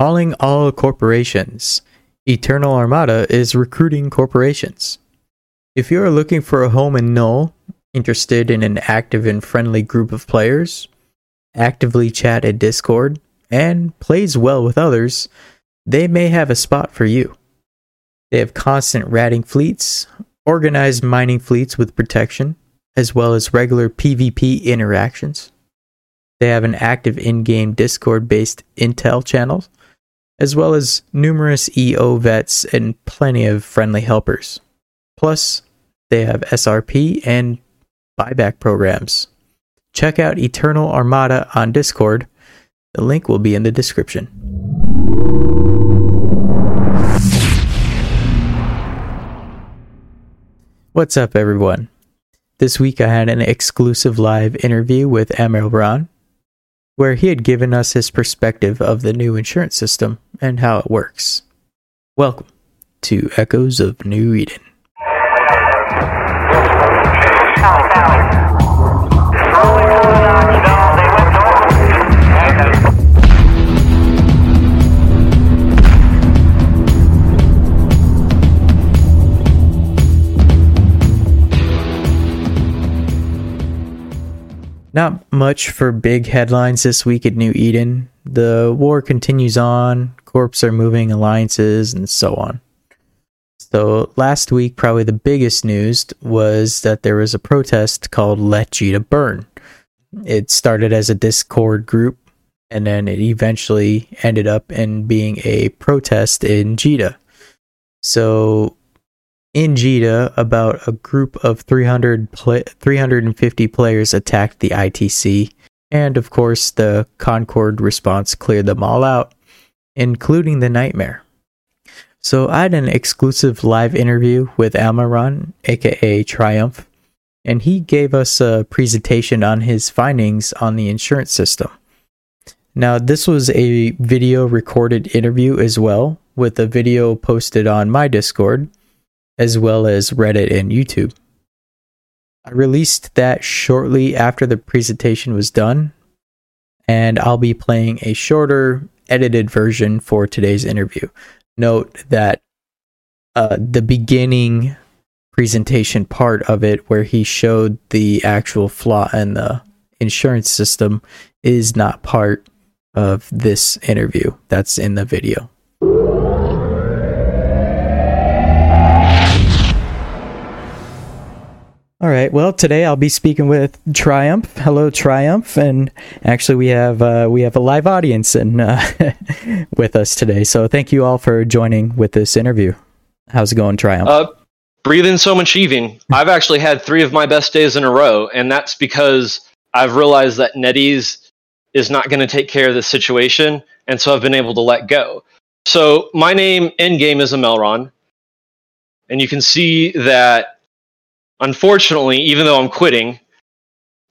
Calling all corporations. Eternal Armada is recruiting corporations. If you are looking for a home in Null, interested in an active and friendly group of players, actively chat at Discord, and plays well with others, they may have a spot for you. They have constant ratting fleets, organized mining fleets with protection, as well as regular PvP interactions. They have an active in game Discord based intel channel, as well as numerous EO vets and plenty of friendly helpers. Plus, they have SRP and buyback programs. Check out Eternal Armada on Discord. The link will be in the description. What's up, everyone? This week I had an exclusive live interview with Amelran, where he had given us his perspective of the new insurance system and how it works. Welcome to Echoes of New Eden. Not much for big headlines this week at New Eden. The war continues on, corps are moving alliances, and so on. So, last week, probably the biggest news was that there was a protest called Let Jita Burn. It started as a Discord group, and then it eventually ended up in being a protest in Jita. So, in Jita, about a group of 300 pl- 350 players attacked the ITC, and of course, the Concord response cleared them all out, including the Nightmare. So, I had an exclusive live interview with Almaron, aka Triumph, and he gave us a presentation on his findings on the insurance system. Now, this was a video recorded interview as well, with a video posted on my Discord as well as Reddit and YouTube. I released that shortly after the presentation was done, and I'll be playing a shorter, edited version for today's interview. Note that uh, the beginning presentation part of it, where he showed the actual flaw in the insurance system, is not part of this interview. That's in the video. All right. Well, today I'll be speaking with Triumph. Hello, Triumph, and actually we have uh, we have a live audience and uh, with us today. So thank you all for joining with this interview. How's it going, Triumph? Uh, breathing so much Eeving. I've actually had three of my best days in a row, and that's because I've realized that NetEase is not going to take care of this situation, and so I've been able to let go. So my name in game is Amelron, and you can see that Unfortunately, even though I'm quitting,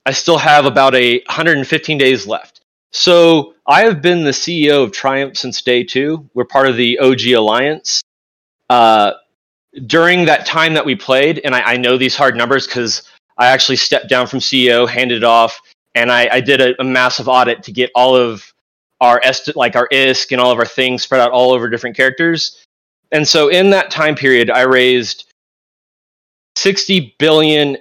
I still have about a 115 days left. So I have been the CEO of Triumph since day two. We're part of the OG Alliance. Uh, during that time that we played, and I, I know these hard numbers because I actually stepped down from CEO, handed it off, and I, I did a, a, massive audit to get all of our est- like our ISK and all of our things spread out all over different characters. And so in that time period, I raised 60 billion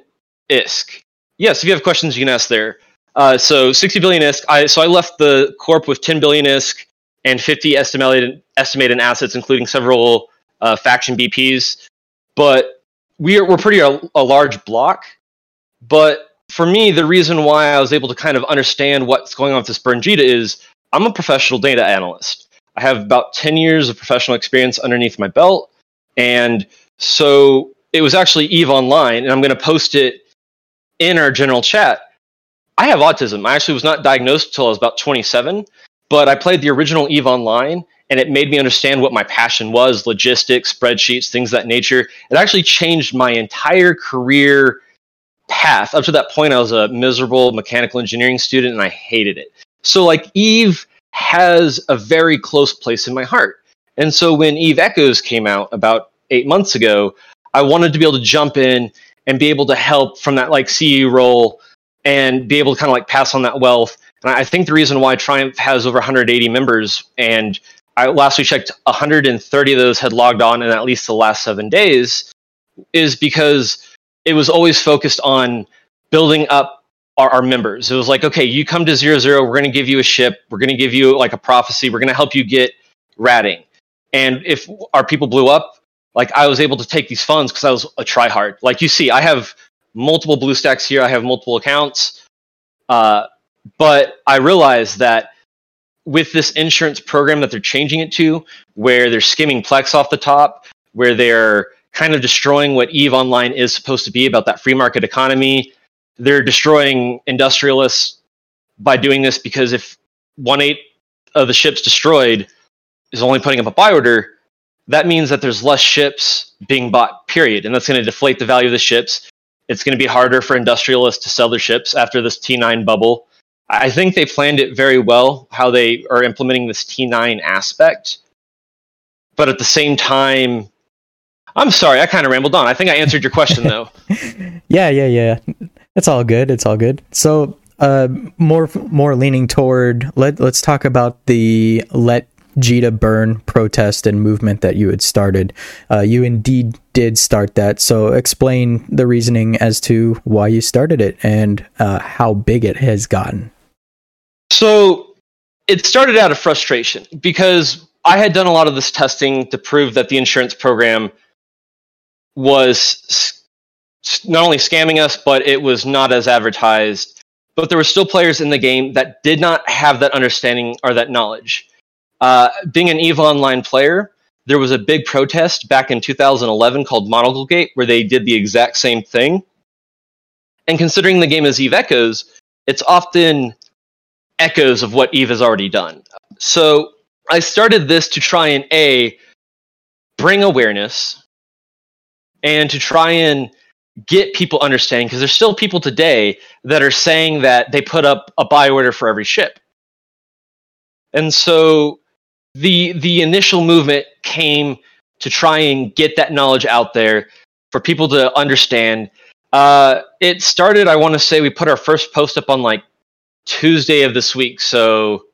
ISK. Yes, if you have questions, you can ask there. Uh, so 60 billion ISK. I, so I left the corp with 10 billion ISK and 50 estimated estimated assets, including several uh, faction BPs. But we are, we're pretty a, a large block. But for me, the reason why I was able to kind of understand what's going on with this burn Jita is I'm a professional data analyst. I have about 10 years of professional experience underneath my belt. And so it was actually Eve Online, and I'm going to post it in our general chat. I have autism. I actually was not diagnosed until I was about 27, but I played the original Eve Online, and it made me understand what my passion was logistics, spreadsheets, things that nature. It actually changed my entire career path. Up to that point, I was a miserable mechanical engineering student, and I hated it. So, like, Eve has a very close place in my heart. And so when Eve Echoes came out about eight months ago, I wanted to be able to jump in and be able to help from that like CEO role and be able to kind of like pass on that wealth. And I think the reason why Triumph has over 180 members and I last we checked, 130 of those had logged on in at least the last seven days, is because it was always focused on building up our, our members. It was like, okay, you come to zero zero, we're going to give you a ship, we're going to give you like a prophecy, we're going to help you get ratting. And if our people blew up, like I was able to take these funds because I was a tryhard. Like you see, I have multiple BlueStacks here, I have multiple accounts, uh, but I realized that with this insurance program that they're changing it to, where they're skimming Plex off the top, where they're kind of destroying what Eve Online is supposed to be about that free market economy. They're destroying industrialists by doing this because if one eighth of the ships destroyed is only putting up a buy order, that means that there's less ships being bought, period. And that's going to deflate the value of the ships. It's going to be harder for industrialists to sell their ships after this T9 bubble. I think they planned it very well how they are implementing this T9 aspect. But at the same time, I'm sorry, I kind of rambled on. I think I answered your question though. yeah, yeah, yeah. It's all good. It's all good. So, uh, more more leaning toward let let's talk about the let JITA burn protest and movement that you had started. Uh, you indeed did start that. So, explain the reasoning as to why you started it and uh, how big it has gotten. So, it started out of frustration because I had done a lot of this testing to prove that the insurance program was not only scamming us, but it was not as advertised. But there were still players in the game that did not have that understanding or that knowledge. Uh, being an EVE Online player, there was a big protest back in 2011 called Monocle Gate where they did the exact same thing. And considering the game is EVE Echoes, it's often echoes of what EVE has already done. So I started this to try and A, bring awareness, and to try and get people understanding because there's still people today that are saying that they put up a buy order for every ship. And so the the initial movement came to try and get that knowledge out there for people to understand. Uh, it started, I want to say, we put our first post up on like Tuesday of this week, so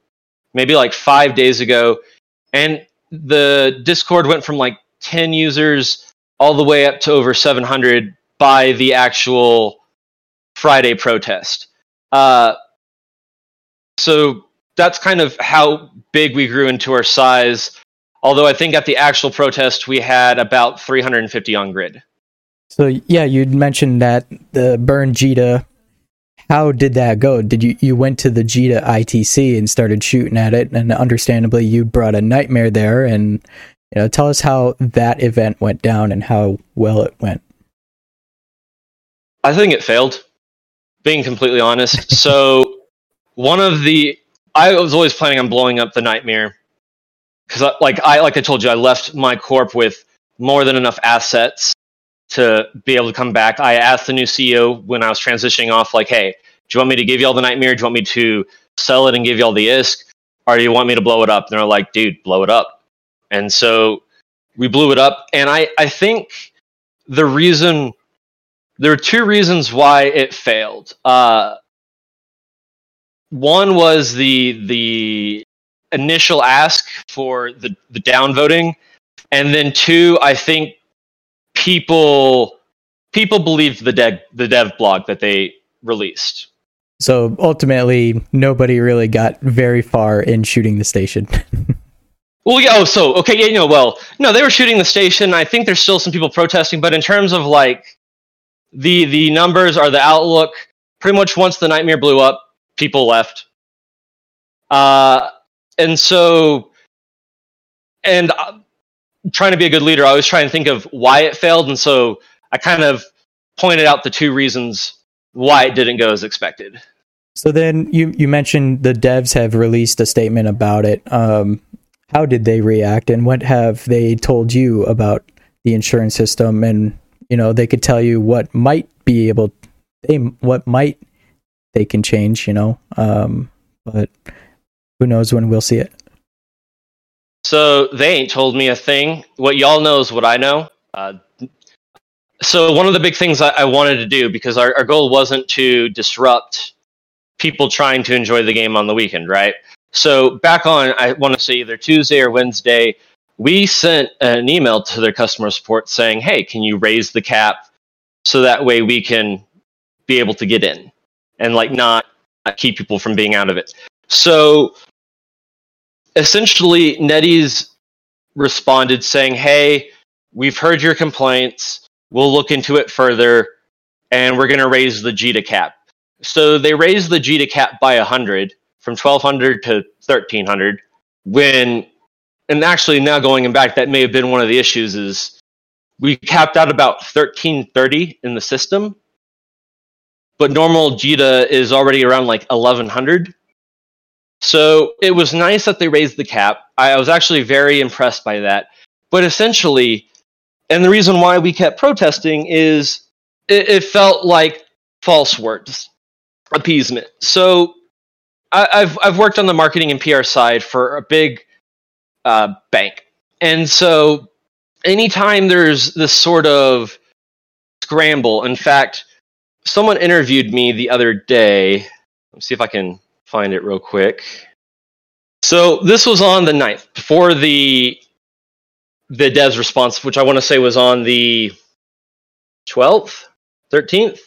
maybe like five days ago, and the Discord went from like ten users all the way up to over 700 by the actual Friday protest. Uh, so that's kind of how big we grew into our size. Although I think at the actual protest we had about 350 on grid. So yeah, you'd mentioned that the burn JITA. How did that go? Did you you went to the JITA ITC and started shooting at it, and understandably you brought a nightmare there, and you know, tell us how that event went down and how well it went. I think it failed. Being completely honest. so one of the I was always planning on blowing up the nightmare because, like I like I told you, I left my corp with more than enough assets to be able to come back. I asked the new CEO when I was transitioning off, like, "Hey, do you want me to give you all the nightmare? Do you want me to sell it and give you all the ISK, or do you want me to blow it up?" And they're like, "Dude, blow it up." And so we blew it up. And I, I think the reason there are two reasons why it failed. Uh, one was the the initial ask for the the downvoting, and then two, I think people people believed the dev the dev blog that they released. So ultimately, nobody really got very far in shooting the station. Well, yeah. Oh, so okay, yeah. You know, well, no, they were shooting the station. I think there's still some people protesting, but in terms of like the the numbers or the outlook, pretty much once the nightmare blew up, people left. Uh, and so, and uh, trying to be a good leader, I was trying to think of why it failed, and so I kind of pointed out the two reasons why it didn't go as expected. So then you you mentioned the devs have released a statement about it. Um, how did they react and what have they told you about the insurance system and you know they could tell you what might be able they what might they can change you know um but who knows when we'll see it. So they ain't told me a thing. What y'all know is what i know. Uh, so one of the big things I, I wanted to do because our, our goal wasn't to disrupt people trying to enjoy the game on the weekend right? So back on, I want to say either Tuesday or Wednesday, we sent an email to their customer support saying, "Hey, can you raise the cap so that way we can be able to get in and like not keep people from being out of it." So essentially, NetEase responded saying, "Hey, we've heard your complaints. We'll look into it further, and we're going to raise the JITA cap." So they raised the JITA cap by 100 from 1200 to 1300 when and actually now going back that may have been one of the issues is we capped out about 1330 in the system but normal JITA is already around like 1100 so it was nice that they raised the cap. I was actually very impressed by that. But essentially and the reason why we kept protesting is it, it felt like false words appeasement. So I, have I've worked on the marketing and PR side for a big uh, bank, and so anytime there's this sort of scramble, in fact, someone interviewed me the other day. Let's see if I can find it real quick. So this was on the 9th before the the devs response, which I want to say was on the 12th, 13th.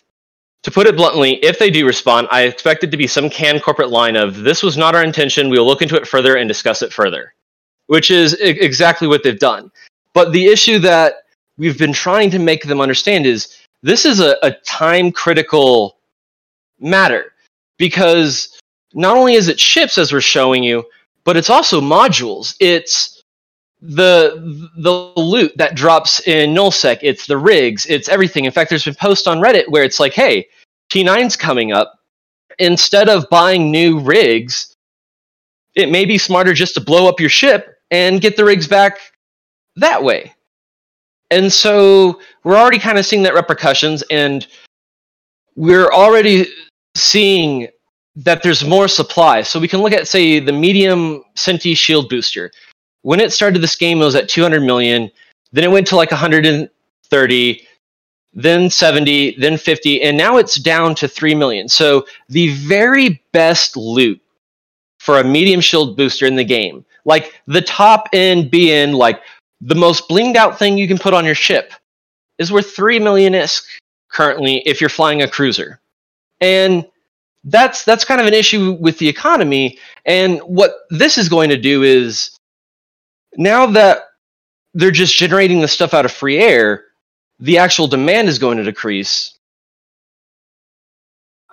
To put it bluntly, if they do respond, I expect it to be some canned corporate line of "This was not our intention. We will look into it further and discuss it further," which is I- exactly what they've done. But the issue that we've been trying to make them understand is this is a, a time critical matter because not only is it ships as we're showing you, but it's also modules. It's the the loot that drops in nullsec. It's the rigs. It's everything. In fact there's been posts on reddit where it's like hey t9's coming up. Instead of buying new rigs it may be smarter just to blow up your ship and get the rigs back that way and so we're already kind of seeing that repercussions and we're already seeing that there's more supply so we can look at say the medium senti shield booster when it started this game, it was at 200 million. Then it went to like 130, then 70, then 50, and now it's down to 3 million. So the very best loot for a medium shield booster in the game, like the top end being like the most blinged out thing you can put on your ship, is worth 3 million ISK currently if you're flying a cruiser. And that's that's kind of an issue with the economy. And what this is going to do is now that they're just generating the stuff out of free air, the actual demand is going to decrease.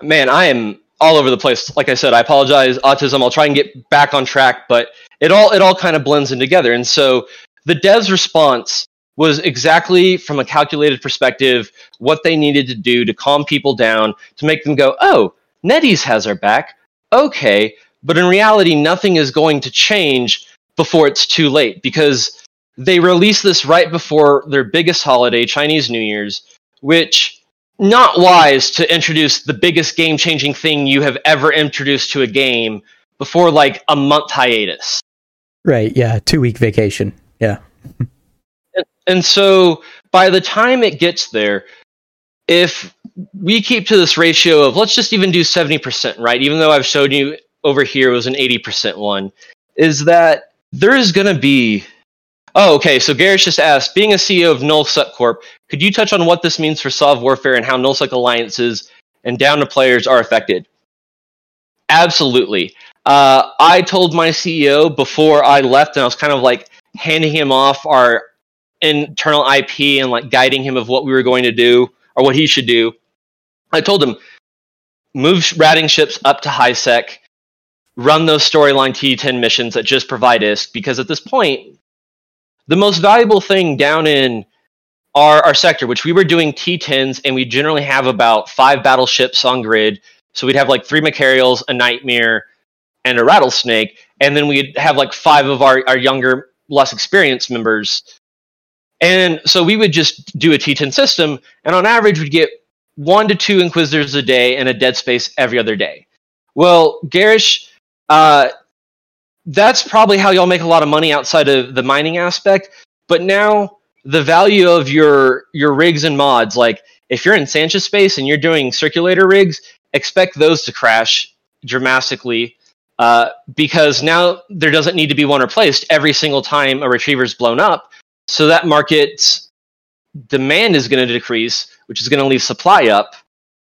Man, I am all over the place. Like I said, I apologize, autism. I'll try and get back on track, but it all it all kind of blends in together. And so the devs response was exactly from a calculated perspective what they needed to do to calm people down to make them go, "Oh, NetEase has our back." Okay, but in reality nothing is going to change before it's too late because they released this right before their biggest holiday, Chinese New Year's, which not wise to introduce the biggest game changing thing you have ever introduced to a game before like a month hiatus. Right, yeah, two week vacation. Yeah. and, and so by the time it gets there, if we keep to this ratio of let's just even do 70%, right? Even though I've showed you over here was an 80% one, is that there is going to be. Oh, okay. So Garish just asked, being a CEO of Nullsec Corp, could you touch on what this means for Sov Warfare and how Nullsec alliances and down to players are affected? Absolutely. Uh, I told my CEO before I left, and I was kind of like handing him off our internal IP and like guiding him of what we were going to do or what he should do. I told him, move ratting ships up to high sec run those storyline T10 missions that just provide ISK because at this point, the most valuable thing down in our, our sector, which we were doing T10s, and we generally have about five battleships on grid. So we'd have like three Machariels, a Nightmare, and a Rattlesnake. And then we'd have like five of our, our younger, less experienced members. And so we would just do a T10 system, and on average, we'd get one to two Inquisitors a day and a Dead Space every other day. Well, Garish uh, that's probably how y'all make a lot of money outside of the mining aspect. But now the value of your your rigs and mods, like if you're in Sansha's space and you're doing circulator rigs, expect those to crash dramatically. Uh, because now there doesn't need to be one replaced every single time a retriever's blown up. So that market's demand is going to decrease, which is going to leave supply up.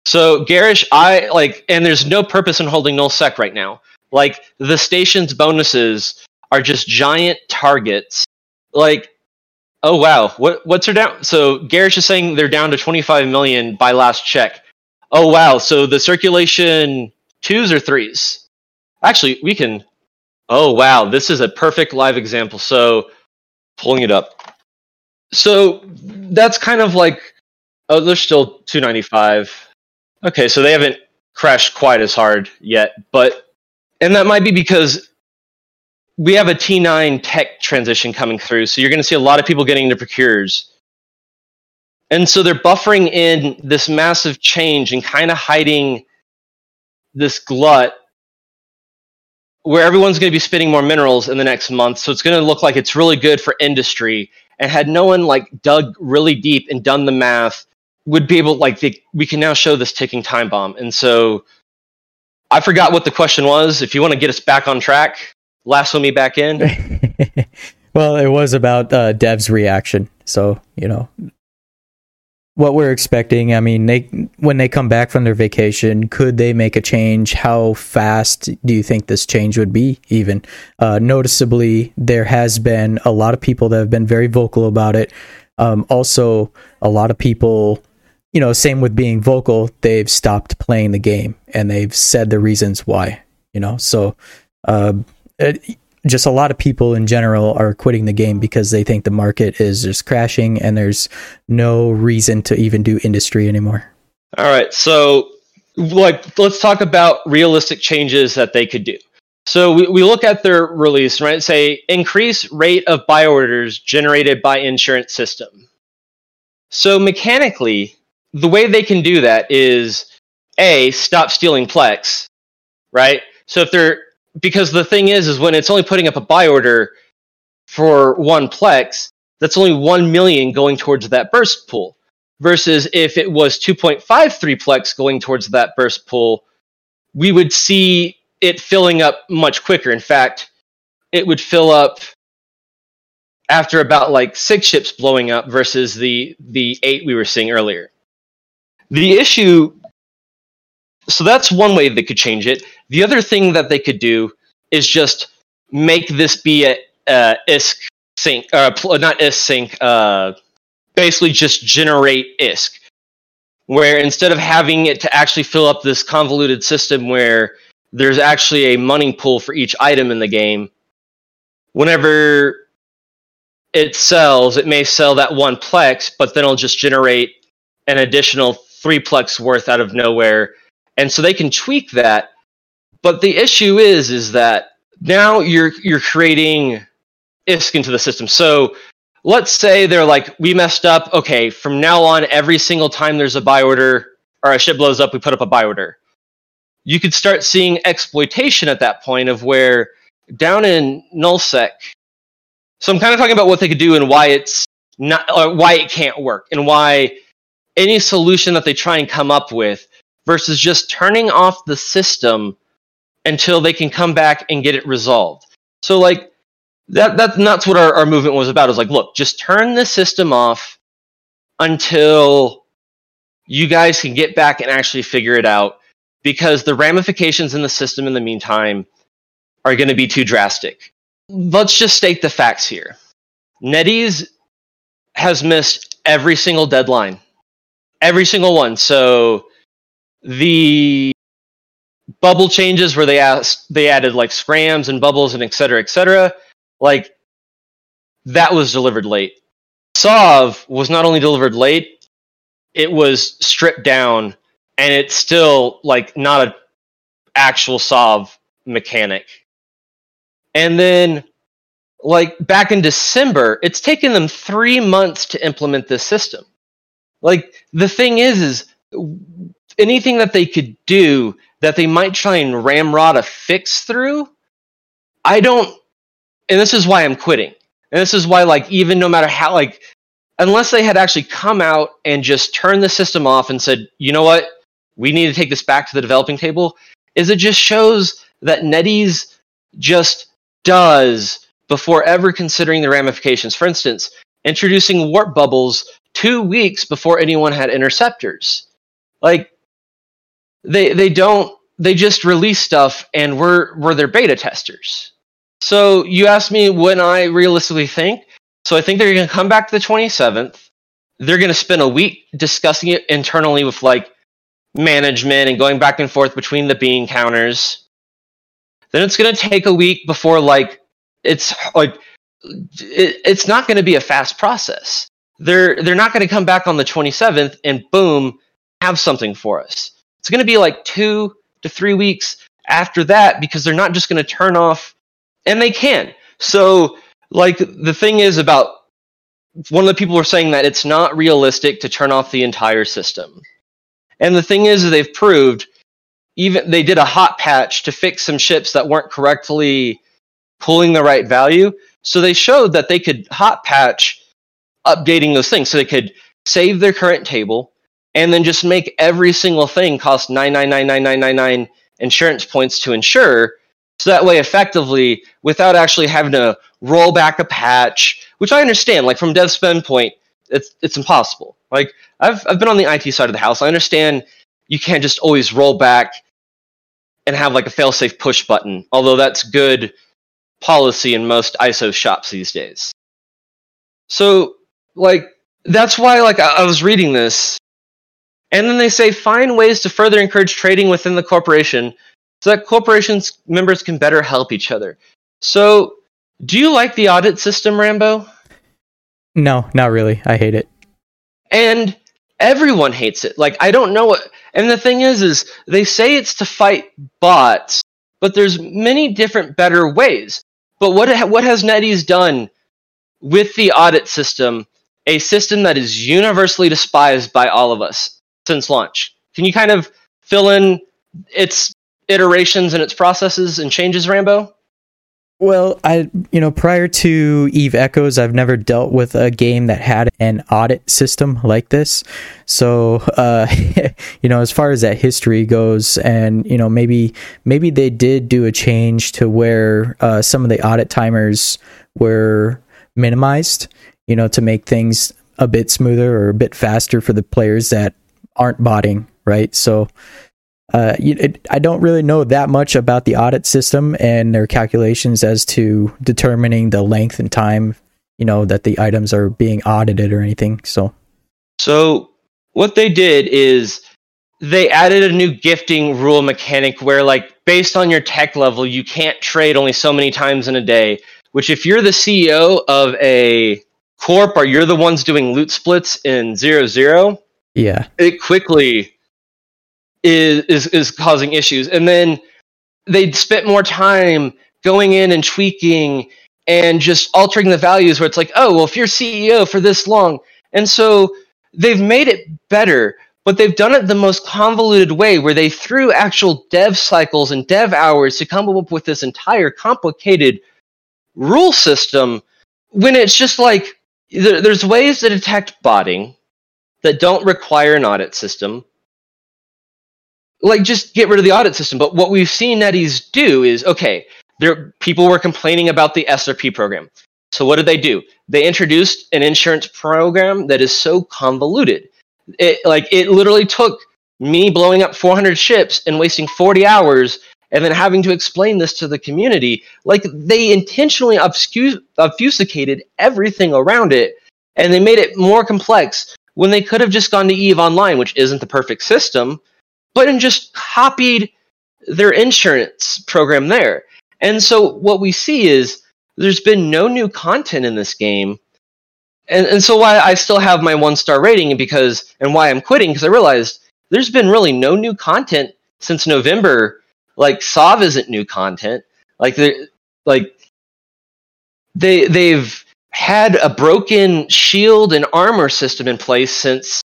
So garish, I like, and there's no purpose in holding null sec right now. Like the station's bonuses are just giant targets. Like, oh wow, what what's her down? So garish is saying they're down to 25 million by last check. Oh wow, so the circulation twos or threes? Actually, we can. Oh wow, this is a perfect live example. So pulling it up. So that's kind of like oh, they're still 295. Okay, so they haven't crashed quite as hard yet, but and that might be because we have a T9 tech transition coming through, so you're going to see a lot of people getting into procures. And so they're buffering in this massive change and kind of hiding this glut where everyone's going to be spinning more minerals in the next month. So it's going to look like it's really good for industry. And had no one like dug really deep and done the math, would be able like they, we can now show this ticking time bomb. And so I forgot what the question was. If you want to get us back on track, lasso me back in. well, it was about uh, Dev's reaction. So you know what we're expecting. I mean, they when they come back from their vacation, could they make a change? How fast do you think this change would be? Even uh, noticeably, there has been a lot of people that have been very vocal about it. Um, also, a lot of people you know, same with being vocal, they've stopped playing the game and they've said the reasons why, you know. So, uh, it, just a lot of people in general are quitting the game because they think the market is just crashing and there's no reason to even do industry anymore. All right. So, like, let's talk about realistic changes that they could do. So, we, we look at their release, right? Say, increase rate of buy orders generated by insurance system. So, mechanically, the way they can do that is a stop stealing plex, right? So if they're because the thing is is when it's only putting up a buy order for one plex, that's only 1 million going towards that burst pool versus if it was 2.53 plex going towards that burst pool, we would see it filling up much quicker. In fact, it would fill up after about like six ships blowing up versus the the eight we were seeing earlier. The issue, so that's one way they could change it. The other thing that they could do is just make this be a, a ISK sink, uh, not ISK sink, uh, basically just generate ISK, where instead of having it to actually fill up this convoluted system where there's actually a money pool for each item in the game, whenever it sells, it may sell that one plex, but then it'll just generate an additional three plex worth out of nowhere. And so they can tweak that. But the issue is, is that now you're you're creating ISK into the system. So let's say they're like, we messed up. Okay, from now on, every single time there's a buy order or a ship blows up, we put up a buy order. You could start seeing exploitation at that point of where down in nullsec. So I'm kind of talking about what they could do and why it's not, or why it can't work, and why any solution that they try and come up with versus just turning off the system until they can come back and get it resolved. So like that that that's what our, our movement was about. Is like, look, just turn the system off until you guys can get back and actually figure it out because the ramifications in the system in the meantime are going to be too drastic. Let's just state the facts here. NetEase has missed every single deadline every single one. So the bubble changes where they asked they added like scrams and bubbles and et cetera, et cetera, like that was delivered late. Sov was not only delivered late, it was stripped down and it's still like not a actual Sov mechanic. And then like back in December, it's taken them three months to implement this system. Like the thing is, is anything that they could do that they might try and ramrod a fix through. I don't, and this is why I'm quitting. And this is why, like, even no matter how, like, unless they had actually come out and just turned the system off and said, you know what, we need to take this back to the developing table, is it just shows that NetEase just does before ever considering the ramifications. For instance, introducing warp bubbles two weeks before anyone had interceptors. Like they they don't they just release stuff and we're we're their beta testers. So you asked me when I realistically think. So I think they're going to come back to the 27th. They're going to spend a week discussing it internally with like management and going back and forth between the bean counters. Then it's going to take a week before like it's like it, it's not going to be a fast process. They're they're not going to come back on the 27th and boom have something for us. It's going to be like 2 to 3 weeks after that because they're not just going to turn off and they can. So like the thing is about one of the people were saying that it's not realistic to turn off the entire system. And the thing is they've proved even they did a hot patch to fix some ships that weren't correctly pulling the right value. So they showed that they could hot patch updating those things. So they could save their current table and then just make every single thing cost 9999999 insurance points to insure. So that way, effectively, without actually having to roll back a patch, which I understand, like from dev spend point, it's it's impossible. Like I've I've been on the IT side of the house. I understand you can't just always roll back and have like a failsafe push button, although that's good policy in most ISO shops these days. So, like, that's why, like, I, I was reading this, and then they say find ways to further encourage trading within the corporation so that corporations members can better help each other. So, do you like the audit system, Rambo? No, not really. I hate it. And everyone hates it. Like, I don't know what. And the thing is, is they say it's to fight bots, but there's many different better ways. But what what has NetEase done with the audit system? A system that is universally despised by all of us since launch. Can you kind of fill in its iterations and its processes and changes, Rambo? Well, I you know prior to Eve Echoes, I've never dealt with a game that had an audit system like this. So, uh, you know, as far as that history goes, and you know, maybe maybe they did do a change to where uh, some of the audit timers were minimized. You know, to make things a bit smoother or a bit faster for the players that aren't botting, right? So uh, it, I don't really know that much about the audit system and their calculations as to determining the length and time, you know, that the items are being audited or anything. So, so what they did is they added a new gifting rule mechanic where, like, based on your tech level, you can't trade only so many times in a day. Which, if you're the CEO of a corp or you're the ones doing loot splits in zero zero, yeah, it quickly is is is causing issues. And then they spent more time going in and tweaking and just altering the values where it's like oh well if you're ceo for this long. And so they've made it better but they've done it the most convoluted way where they threw actual dev cycles and dev hours to come up with this entire complicated rule system when it's just like there's ways to detect botting that don't require an audit system like just get rid of the audit system. But what we've seen NetEase do is okay, there people were complaining about the SRP program. So what did they do? They introduced an insurance program that is so convoluted. It like it literally took me blowing up 400 ships and wasting 40 hours and then having to explain this to the community. Like they intentionally obfuscated everything around it and they made it more complex when they could have just gone to Eve Online, which isn't the perfect system, but and just copied their insurance program there. And so what we see is there's been no new content in this game. And, and so why I still have my one star rating because and why I'm quitting because I realized there's been really no new content since November. Like Sov isn't new content. Like they like they they've had a broken shield and armor system in place since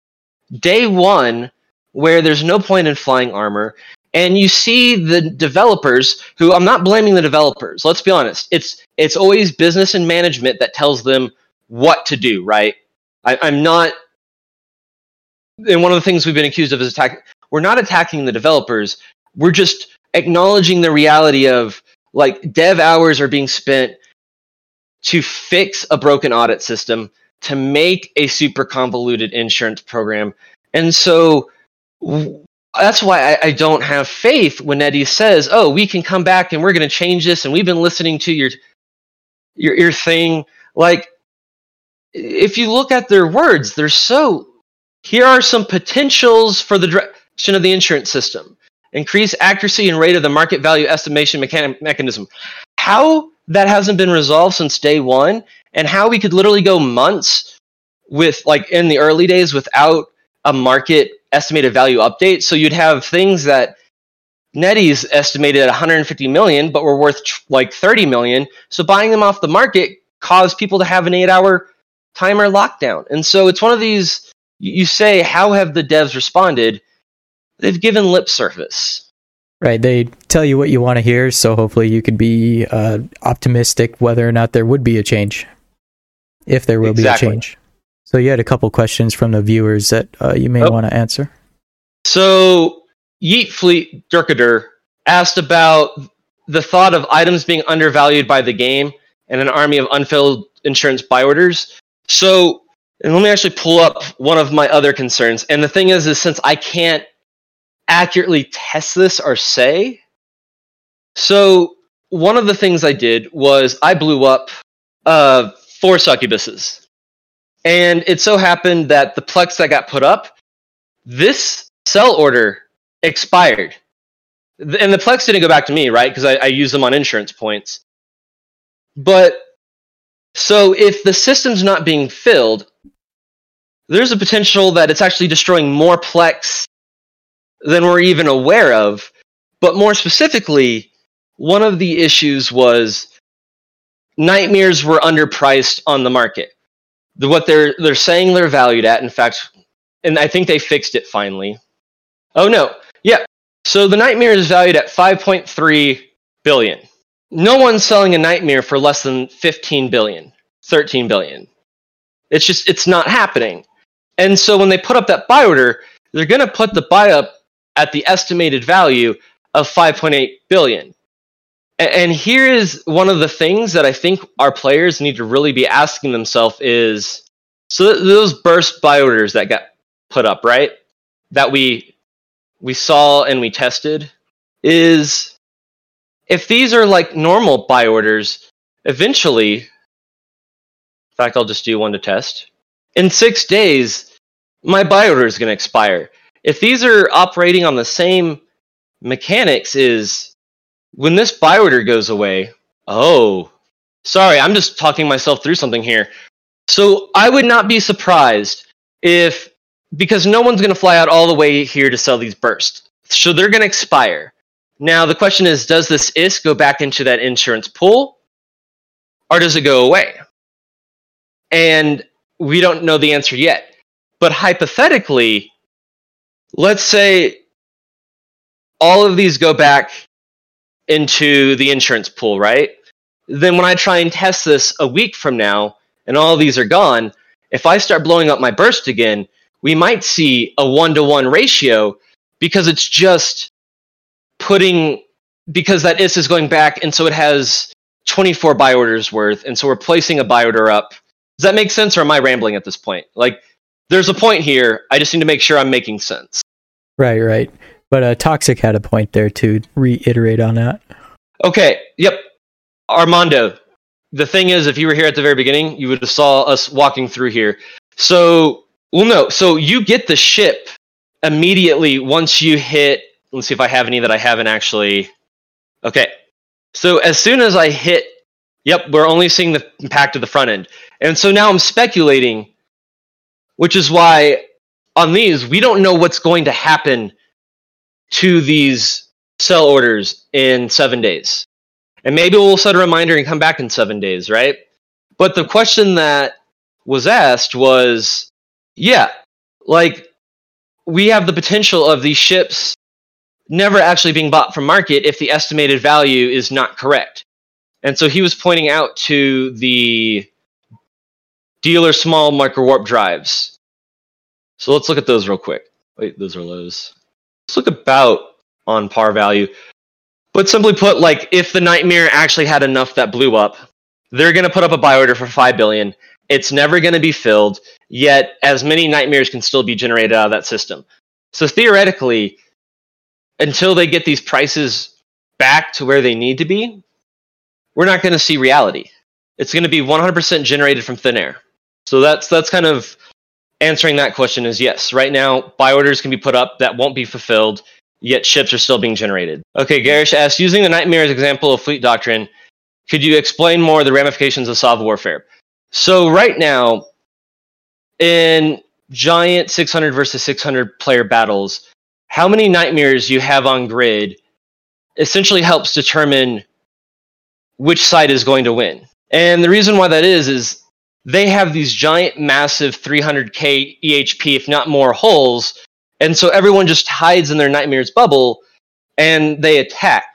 day one where there's no point in flying armor and you see the developers who I'm not blaming the developers. Let's be honest. It's it's always business and management that tells them what to do, right? I, I'm not and one of the things we've been accused of is attack we're not attacking the developers. We're just acknowledging the reality of like dev hours are being spent to fix a broken audit system to make a super convoluted insurance program. And so that's why I, I, don't have faith when NetEase says, "Oh, we can come back and we're going to change this." And we've been listening to your your your thing. Like, if you look at their words, they're so. Here are some potentials for the direction of the insurance system: increase accuracy and rate of the market value estimation mechan- mechanism. How that hasn't been resolved since day one, and how we could literally go months with like in the early days without a market estimated value update. So you'd have things that NetEase estimated at 150 million, but were worth like 30 million. So buying them off the market caused people to have an eight hour timer lockdown. And so it's one of these you say, how have the devs responded? They've given lip service. Right. They tell you what you want to hear. So hopefully you could be uh, optimistic whether or not there would be a change. If there will exactly. be a change. So you had a couple questions from the viewers that uh, you may oh. want to answer. So Yeet Fleet Durkader asked about the thought of items being undervalued by the game and an army of unfilled insurance buy orders. So and let me actually pull up one of my other concerns. And the thing is, is since I can't accurately test this or say, so one of the things I did was I blew up uh, four succubuses. And it so happened that the Plex that got put up, this sell order expired. And the Plex didn't go back to me, right? Because I, I use them on insurance points. But so if the system's not being filled, there's a potential that it's actually destroying more Plex than we're even aware of. But more specifically, one of the issues was nightmares were underpriced on the market the, what they're they're saying they're valued at. In fact, and I think they fixed it finally. Oh no, yeah. So the nightmare is valued at 5.3 billion. No one's selling a nightmare for less than 15 billion, 13 billion. It's just it's not happening. And so when they put up that buy order, they're going to put the buy up at the estimated value of 5.8 billion. And here is one of the things that I think our players need to really be asking themselves is so those burst buy orders that got put up, right? That we we saw and we tested is if these are like normal buy orders, eventually in fact I'll just do one to test. In 6 days my buy order is going to expire. If these are operating on the same mechanics is when this buy order goes away, oh, sorry, I'm just talking myself through something here. So I would not be surprised if, because no one's going to fly out all the way here to sell these bursts. So they're going to expire. Now, the question is does this IS go back into that insurance pool or does it go away? And we don't know the answer yet. But hypothetically, let's say all of these go back into the insurance pool, right? Then when I try and test this a week from now and all these are gone, if I start blowing up my burst again, we might see a one to one ratio because it's just putting because that is is going back and so it has 24 buy orders worth and so we're placing a buy order up. Does that make sense or am I rambling at this point? Like there's a point here. I just need to make sure I'm making sense. Right, right. But uh, Toxic had a point there to reiterate on that. Okay. Yep. Armando. The thing is, if you were here at the very beginning, you would have saw us walking through here. So, well, no. So you get the ship immediately once you hit. Let's see if I have any that I haven't actually. Okay. So as soon as I hit, yep, we're only seeing the impact of the front end, and so now I'm speculating, which is why on these we don't know what's going to happen to these sell orders in seven days. And maybe we'll set a reminder and come back in seven days, right? But the question that was asked was yeah, like we have the potential of these ships never actually being bought from market if the estimated value is not correct. And so he was pointing out to the dealer small micro warp drives. So let's look at those real quick. Wait, those are lows. Let's look about on par value. But simply put, like if the nightmare actually had enough that blew up, they're going to put up a buy order for 5 billion. It's never going to be filled, yet as many nightmares can still be generated out of that system. So theoretically, until they get these prices back to where they need to be, we're not going to see reality. It's going to be 100% generated from thin air. So that's that's kind of answering that question is yes. Right now, buy orders can be put up that won't be fulfilled, yet ships are still being generated. Okay, Garish asks, using the nightmare as example of fleet doctrine, could you explain more the ramifications of Sov warfare? So right now, in giant 600 versus 600 player battles, how many nightmares you have on grid essentially helps determine which side is going to win. And the reason why that is is they have these giant massive 300k EHP if not more hulls and so everyone just hides in their nightmares bubble and they attack.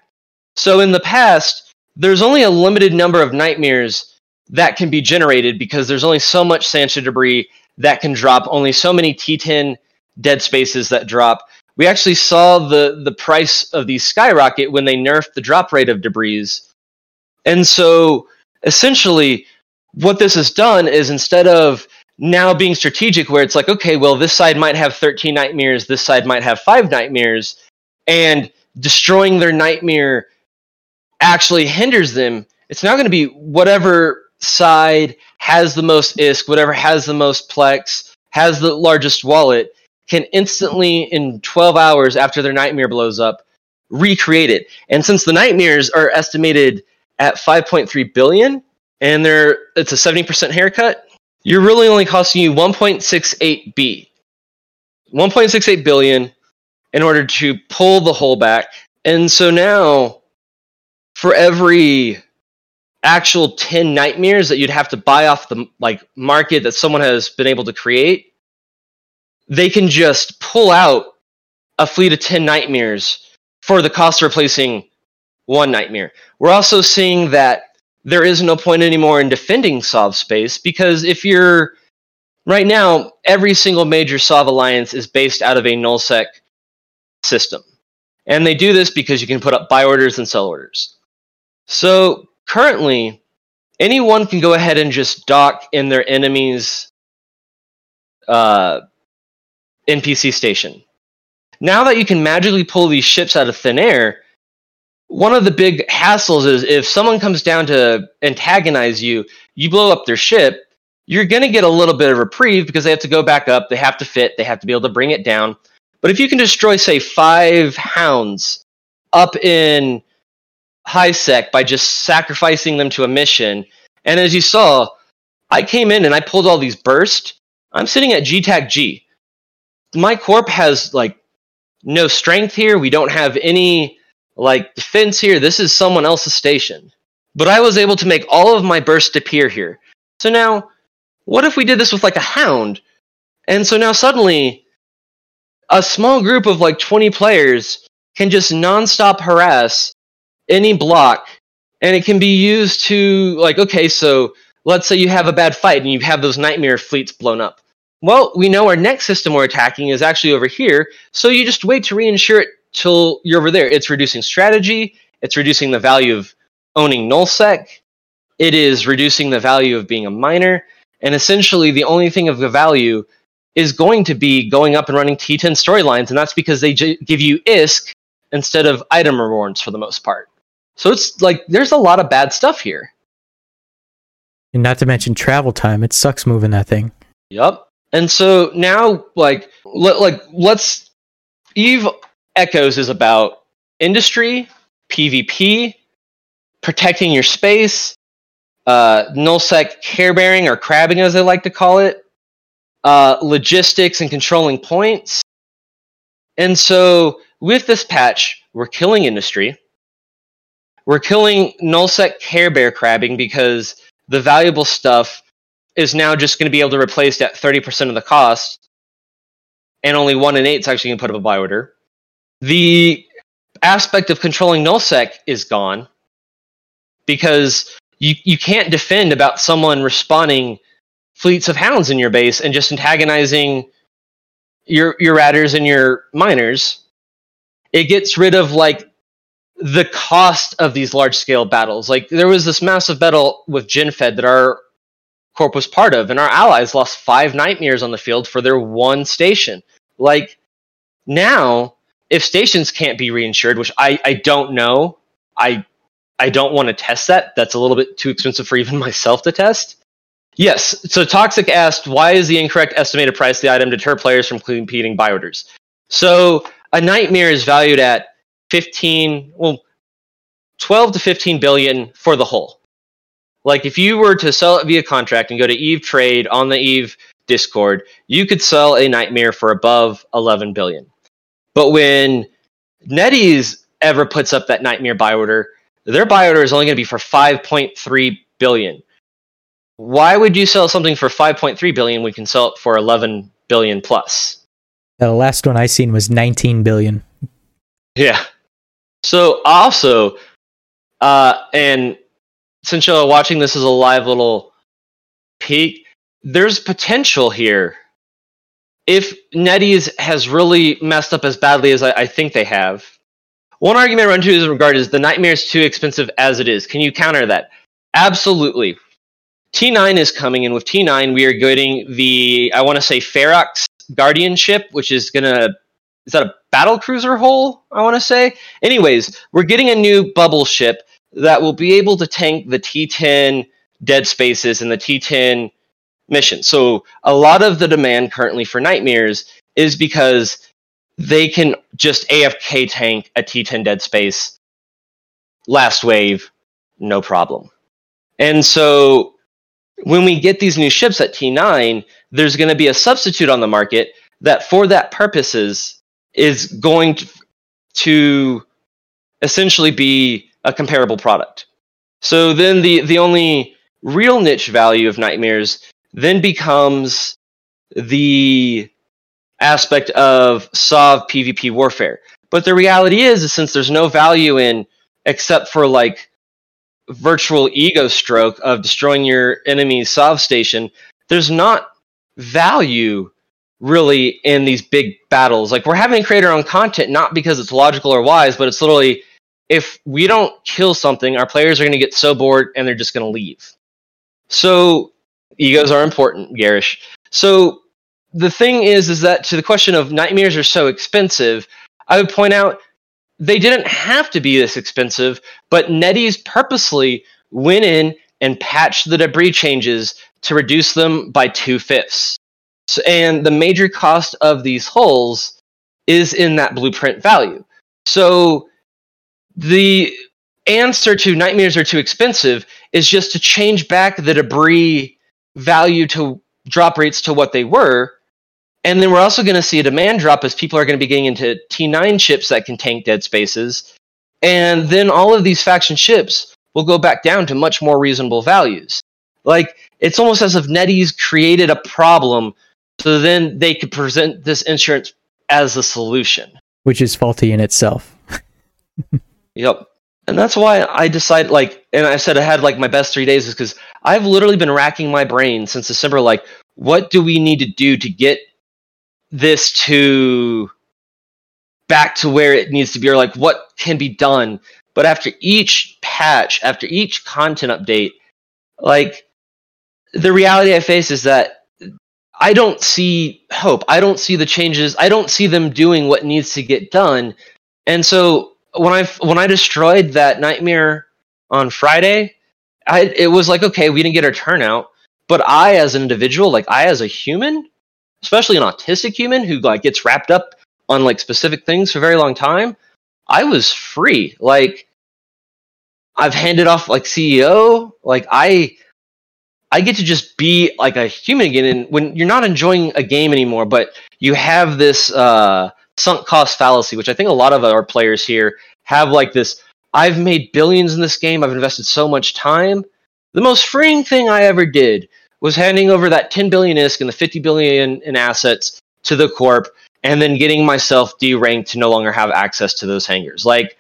So in the past there's only a limited number of nightmares that can be generated because there's only so much Sansha debris that can drop, only so many T10 dead spaces that drop. We actually saw the, the price of these skyrocket when they nerfed the drop rate of debris. And so essentially, what this has done is instead of now being strategic, where it's like, okay, well, this side might have 13 nightmares, this side might have five nightmares, and destroying their nightmare actually hinders them, it's now going to be whatever side has the most ISK, whatever has the most Plex, has the largest wallet, can instantly, in 12 hours after their nightmare blows up, recreate it. And since the nightmares are estimated at 5.3 billion, and they're it's a 70% haircut, you're really only costing you 1.68 B. 1.68 billion in order to pull the whole back. And so now for every actual 10 nightmares that you'd have to buy off the like market that someone has been able to create they can just pull out a fleet of 10 nightmares for the cost of replacing one nightmare we're also seeing that there is no point anymore in defending sov space because if you're right now every single major sov alliance is based out of a nullsec system and they do this because you can put up buy orders and sell orders so currently, anyone can go ahead and just dock in their enemy's uh, NPC station. Now that you can magically pull these ships out of thin air, one of the big hassles is if someone comes down to antagonize you, you blow up their ship, you're going to get a little bit of reprieve because they have to go back up, they have to fit, they have to be able to bring it down. But if you can destroy, say, five hounds up in high sec by just sacrificing them to a mission. And as you saw, I came in and I pulled all these burst. I'm sitting at GTAC G. My corp has like no strength here. We don't have any like defense here. This is someone else's station. But I was able to make all of my bursts appear here. So now, what if we did this with like a hound? And so now suddenly, a small group of like 20 players can just nonstop harass any block and it can be used to like okay so let's say you have a bad fight and you have those nightmare fleets blown up well we know our next system we're attacking is actually over here so you just wait to reinsure it till you're over there it's reducing strategy it's reducing the value of owning nullsec it is reducing the value of being a miner and essentially the only thing of the value is going to be going up and running t10 storylines and that's because they j- give you isk instead of item rewards for the most part so it's like there's a lot of bad stuff here. And not to mention travel time. It sucks moving that thing. Yep. And so now, like, let, like let's Eve Echoes is about industry, PvP, protecting your space, uh, nullsec care bearing or crabbing, as they like to call it, uh, logistics and controlling points. And so with this patch, we're killing industry we're killing nullsec care bear crabbing because the valuable stuff is now just going to be able to replace at 30% of the cost, and only 1 in 8 is actually going to put up a buy order. The aspect of controlling nullsec is gone because you, you can't defend about someone respawning fleets of hounds in your base and just antagonizing your your ratters and your miners. It gets rid of like the cost of these large scale battles. Like there was this massive battle with GenFed that our corp was part of, and our allies lost five nightmares on the field for their one station. Like now, if stations can't be reinsured, which I, I don't know, I I don't want to test that. That's a little bit too expensive for even myself to test. Yes. So Toxic asked, why is the incorrect estimated price of the item deter players from competing buy orders? So a nightmare is valued at 15, well, 12 to 15 billion for the whole. Like if you were to sell it via contract and go to Eve Trade on the Eve Discord, you could sell a nightmare for above 11 billion. But when NetEase ever puts up that nightmare buy order, their buy order is only going to be for 5.3 billion. Why would you sell something for 5.3 billion when you can sell it for 11 billion plus? The last one I seen was 19 billion. Yeah. So also, uh, and since you're watching this as a live little peek, there's potential here. If NetEase has really messed up as badly as I, I think they have, one argument I run to is regard is the nightmare is too expensive as it is. Can you counter that? Absolutely. T9 is coming, and with T9, we are getting the I want to say Ferox Guardianship, which is gonna is that a battle cruiser hull? I want to say. Anyways, we're getting a new bubble ship that will be able to tank the T10 dead spaces and the T10 mission. So a lot of the demand currently for nightmares is because they can just AFK tank a T10 dead space last wave, no problem. And so when we get these new ships at T9, there's going to be a substitute on the market that for that purposes is going to, essentially be a comparable product. So then the, the only real niche value of nightmares then becomes the aspect of Sov PvP warfare. But the reality is, is since there's no value in except for like virtual ego stroke of destroying your enemy's Sov station, there's not value really in these big battles. Like we're having to create our own content not because it's logical or wise, but it's literally if we don't kill something, our players are going to get so bored and they're just going to leave. So egos are important, Garish. So the thing is, is that to the question of nightmares are so expensive, I would point out they didn't have to be this expensive, but NetEase purposely went in and patched the debris changes to reduce them by two fifths. So, and the major cost of these hulls is in that blueprint value. So the answer to nightmares are too expensive is just to change back the debris value to drop rates to what they were. And then we're also going to see a demand drop as people are going to be getting into T9 ships that can tank dead spaces. And then all of these faction ships will go back down to much more reasonable values. Like, it's almost as if NetEase created a problem so then they could present this insurance as a solution. Which is faulty in itself. Yep. And that's why I decided, like, and I said I had like my best three days is because I've literally been racking my brain since December. Like, what do we need to do to get this to back to where it needs to be, or like what can be done? But after each patch, after each content update, like the reality I face is that I don't see hope. I don't see the changes. I don't see them doing what needs to get done. And so when I when I destroyed that nightmare on Friday, I it was like okay, we didn't get our turnout, but I as an individual, like I as a human, especially an autistic human who like gets wrapped up on like specific things for a very long time, I was free. Like I've handed off like CEO, like I I get to just be like a human again. And when you're not enjoying a game anymore, but you have this uh sunk cost fallacy, which I think a lot of our players here have like this. I've made billions in this game. I've invested so much time. The most freeing thing I ever did was handing over that 10 billion ISK and the 50 billion in assets to the corp and then getting myself deranked to no longer have access to those hangars. Like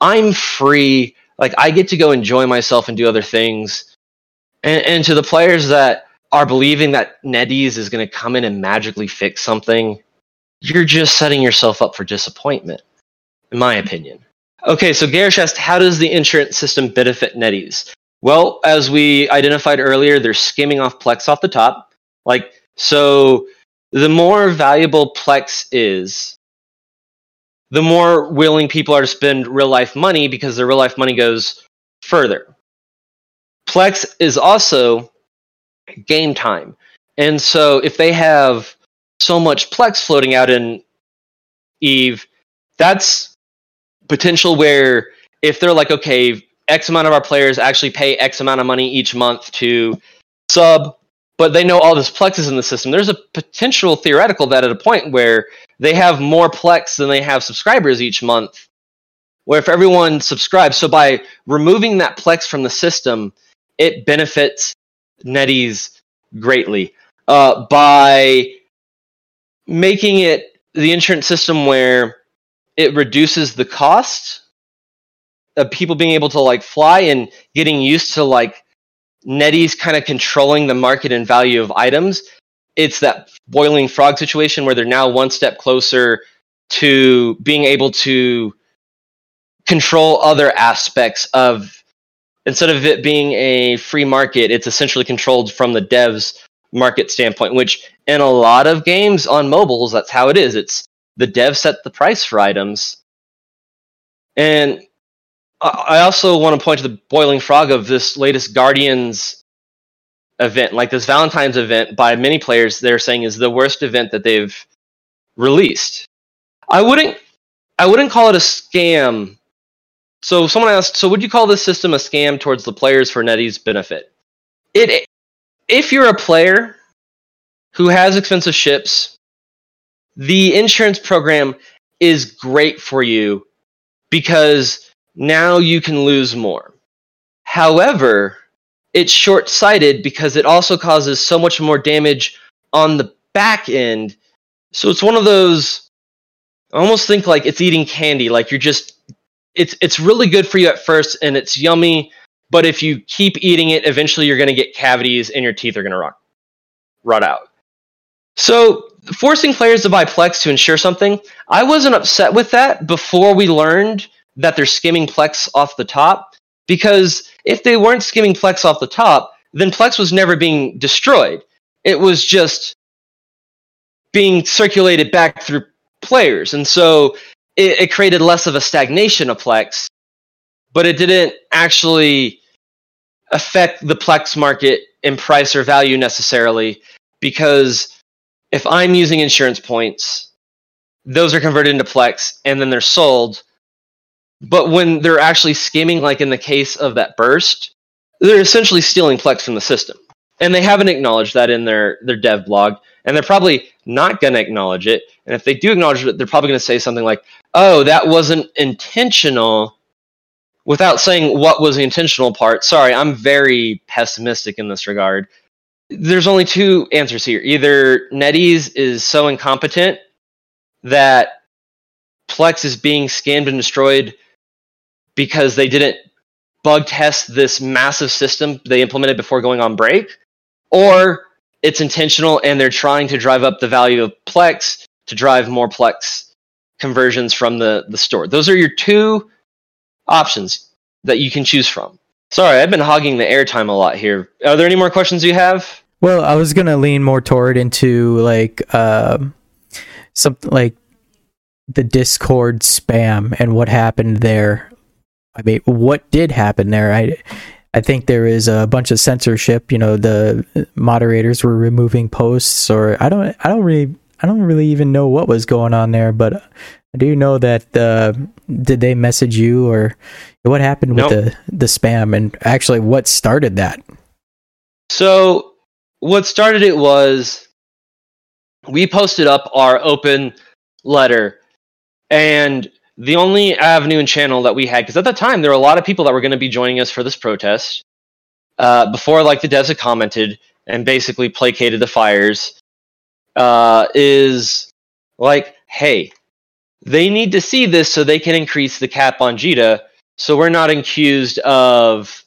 I'm free. Like I get to go enjoy myself and do other things. And, and to the players that are believing that NetEase is going to come in and magically fix something, you're just setting yourself up for disappointment, in my opinion. Okay, so Garish asked, how does the insurance system benefit NetEase? Well, as we identified earlier, they're skimming off Plex off the top. Like, so the more valuable Plex is, the more willing people are to spend real life money because their real life money goes further. Plex is also game time. And so if they have so much Plex floating out in Eve, that's potential where if they're like, okay, X amount of our players actually pay X amount of money each month to sub, but they know all this Plex is in the system, there's a potential theoretical that at a point where they have more Plex than they have subscribers each month, where if everyone subscribes, so by removing that Plex from the system, it benefits NetEase greatly. Uh, by making it the insurance system where it reduces the cost of people being able to like fly and getting used to like NetEase kind of controlling the market and value of items. It's that boiling frog situation where they're now one step closer to being able to control other aspects of instead of it being a free market it's essentially controlled from the devs market standpoint which in a lot of games on mobiles that's how it is. It's the dev set the price for items. And i also want to point to the boiling frog of this latest guardians event like this valentine's event by many players they're saying is the worst event that they've released. I wouldn't i wouldn't call it a scam. So someone asked so would you call this system a scam towards the players for NetEase benefit? It if you're a player who has expensive ships the insurance program is great for you because now you can lose more. However, it's short sighted because it also causes so much more damage on the back end. So it's one of those I almost think like it's eating candy. Like you're just it's it's really good for you at first and it's yummy, but if you keep eating it, eventually you're gonna get cavities and your teeth are gonna rot rot out. So forcing players to buy Plex to insure something, I wasn't upset with that before we learned that they're skimming Plex off the top. Because if they weren't skimming Plex off the top, then Plex was never being destroyed. It was just being circulated back through players. And so it, it created less of a stagnation of Plex, but it didn't actually affect the Plex market in price or value necessarily because if I'm using insurance points, those are converted into Plex and then they're sold. But when they're actually skimming, like in the case of that burst, they're essentially stealing Plex from the system. And they haven't acknowledged that in their, their dev blog. And they're probably not going to acknowledge it. And if they do acknowledge it, they're probably going to say something like, oh, that wasn't intentional, without saying what was the intentional part. Sorry, I'm very pessimistic in this regard there's only two answers here. Either NetEase is so incompetent that Plex is being scanned and destroyed because they didn't bug test this massive system they implemented before going on break, or it's intentional and they're trying to drive up the value of Plex to drive more Plex conversions from the, the store. Those are your two options that you can choose from. Sorry, I've been hogging the airtime a lot here. Are there any more questions you have? Well, I was gonna lean more toward into like um, something like the Discord spam and what happened there. I mean, what did happen there? I I think there is a bunch of censorship. You know, the moderators were removing posts, or I don't I don't really I don't really even know what was going on there, but I do know that uh, did they message you or what happened with nope. the the spam and actually what started that? So what started it was we posted up our open letter and the only avenue and channel that we had because at the time there were a lot of people that were going to be joining us for this protest uh, before like the devs had commented and basically placated the fires uh, is like hey they need to see this so they can increase the cap on jita so we're not accused of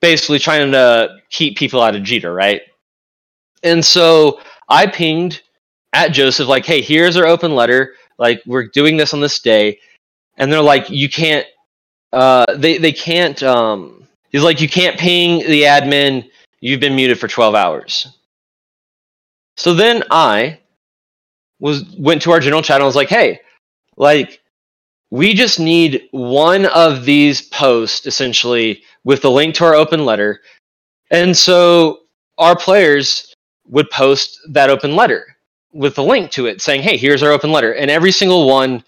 basically trying to keep people out of jita right and so I pinged at Joseph, like, hey, here's our open letter. Like, we're doing this on this day. And they're like, you can't uh, they they can't. Um, he's like, you can't ping the admin. You've been muted for 12 hours. So then I was went to our general channel. and was like, hey, like we just need one of these posts essentially with the link to our open letter. And so our players would post that open letter with the link to it saying, hey, here's our open letter. And every single one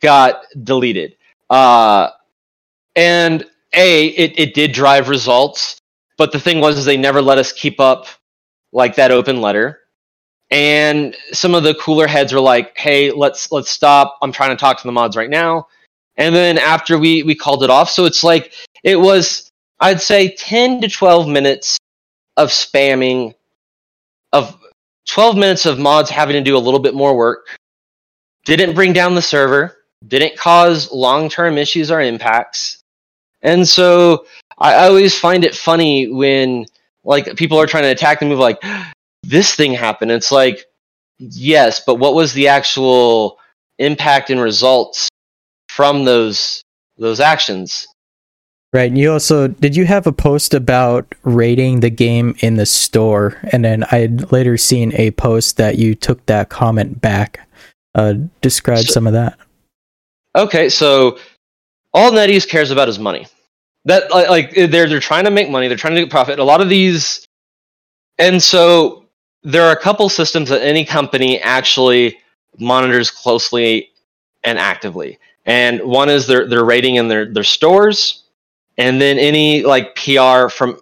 got deleted. Uh, and A, it, it did drive results. But the thing was, is they never let us keep up like that open letter and some of the cooler heads were like hey let's let's stop. I'm trying to talk to the mods right now. And then after we we called it off. So it's like it was i'd say 10 to 12 minutes of spamming of 12 minutes of mods having to do a little bit more work. Didn't bring down the server. Didn't cause long-term issues or impacts. And so i always find it funny when like people are trying to attack the move like this thing happened. It's like, yes, but what was the actual impact and results from those those actions? Right. And you also did you have a post about rating the game in the store, and then I had later seen a post that you took that comment back. Uh, describe so, some of that. Okay, so all NetEase cares about is money. That like they're they're trying to make money. They're trying to get profit. A lot of these, and so there are a couple systems that any company actually monitors closely and actively. And one is their, their rating in their, their stores, and then any like PR from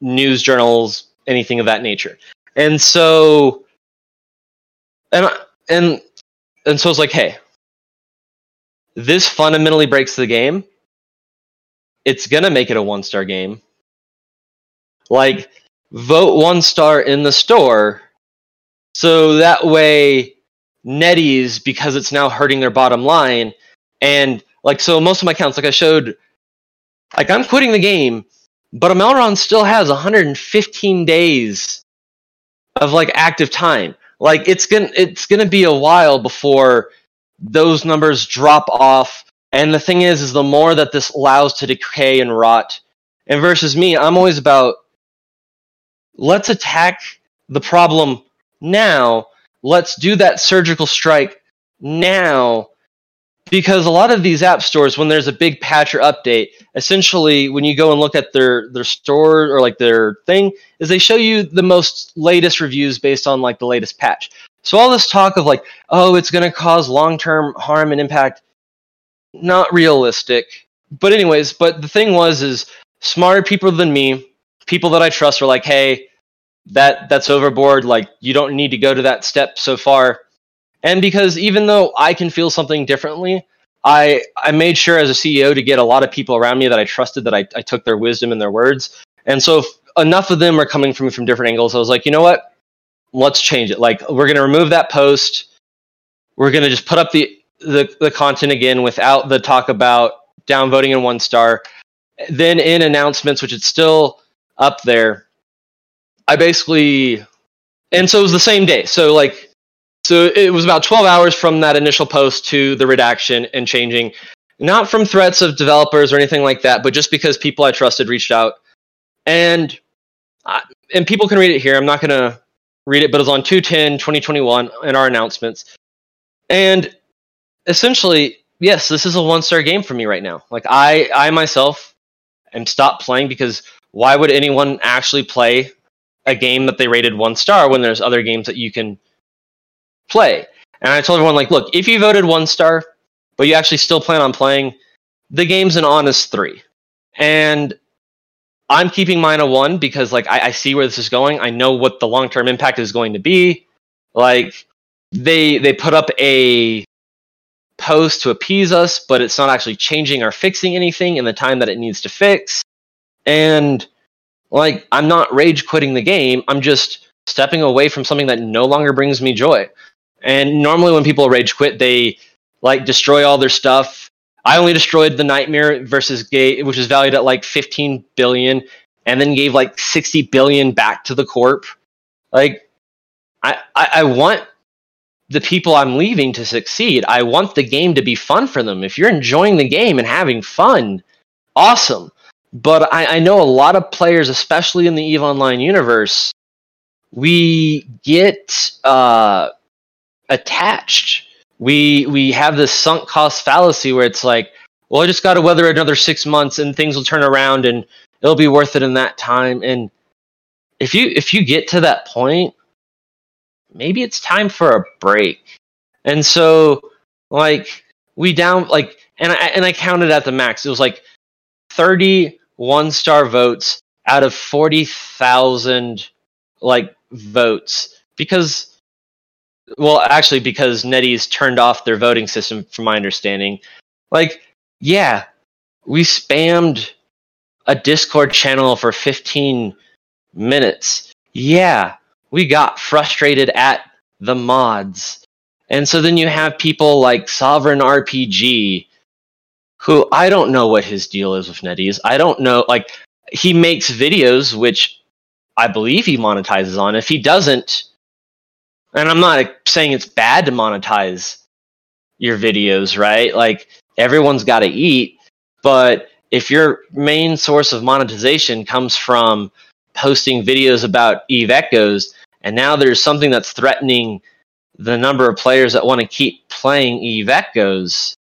news journals, anything of that nature. And so, and and and so it's like, hey, this fundamentally breaks the game. It's gonna make it a one star game. Like vote one star in the store so that way NetEase because it's now hurting their bottom line, and like so most of my accounts, like I showed, like I'm quitting the game, but Amelron still has 115 days of like active time. Like it's gonna it's gonna be a while before those numbers drop off. And the thing is, is the more that this allows to decay and rot, and versus me, I'm always about let's attack the problem now. Let's do that surgical strike now. Because a lot of these app stores, when there's a big patch or update, essentially when you go and look at their their store or like their thing, is they show you the most latest reviews based on like the latest patch. So all this talk of like, oh, it's going to cause long term harm and impact, not realistic. But anyways, but the thing was is smarter people than me people that I trust are like, hey, that that's overboard. Like you don't need to go to that step so far. And because even though I can feel something differently, I I made sure as a CEO to get a lot of people around me that I trusted that I, I took their wisdom and their words. And so enough of them are coming from from different angles. I was like, you know what? Let's change it. Like we're gonna remove that post. We're gonna just put up the the, the content again without the talk about downvoting in one star. Then in announcements, which it's still up there, I basically, and so it was the same day. So like, so it was about 12 hours from that initial post to the redaction and changing, not from threats of developers or anything like that, but just because people I trusted reached out, and I, and people can read it here. I'm not gonna read it, but it was on 210 2021 in our announcements, and essentially, yes, this is a one star game for me right now. Like I, I myself am stopped playing because why would anyone actually play a game that they rated one star when there's other games that you can play? And I told everyone, like, look, if you voted one star, but you actually still plan on playing, the game's an honest three. And I'm keeping mine a one because, like, I, I see where this is going. I know what the long term impact is going to be. Like, they they put up a post to appease us, but it's not actually changing or fixing anything in the time that it needs to fix. And like I'm not rage quitting the game. I'm just stepping away from something that no longer brings me joy. And normally when people rage quit, they like destroy all their stuff. I only destroyed the Nightmare versus Gate, which is valued at like 15 billion, and then gave like 60 billion back to the corp. Like, I, I, I want the people I'm leaving to succeed. I want the game to be fun for them. If you're enjoying the game and having fun, awesome. But I, I know a lot of players, especially in the EVE Online universe, we get uh, attached. We we have this sunk cost fallacy where it's like, well, I just got to weather another six months and things will turn around and it'll be worth it in that time. And if you if you get to that point, maybe it's time for a break. And so, like, we down like, and I and I counted at the max. It was like thirty one star votes out of forty thousand like votes. Because well actually because NetEase turned off their voting system from my understanding. Like yeah we spammed a discord channel for 15 minutes. Yeah we got frustrated at the mods. And so then you have people like sovereign rpg who i don't know what his deal is with NetEase i don't know like he makes videos which I believe he monetizes on. If he doesn't, and I'm not saying it's bad to monetize your videos, right? Like everyone's got to eat, but if your main source of monetization comes from posting videos about Eve Echoes, and now there's something that's threatening the number of players that want to keep playing Eve Echoes,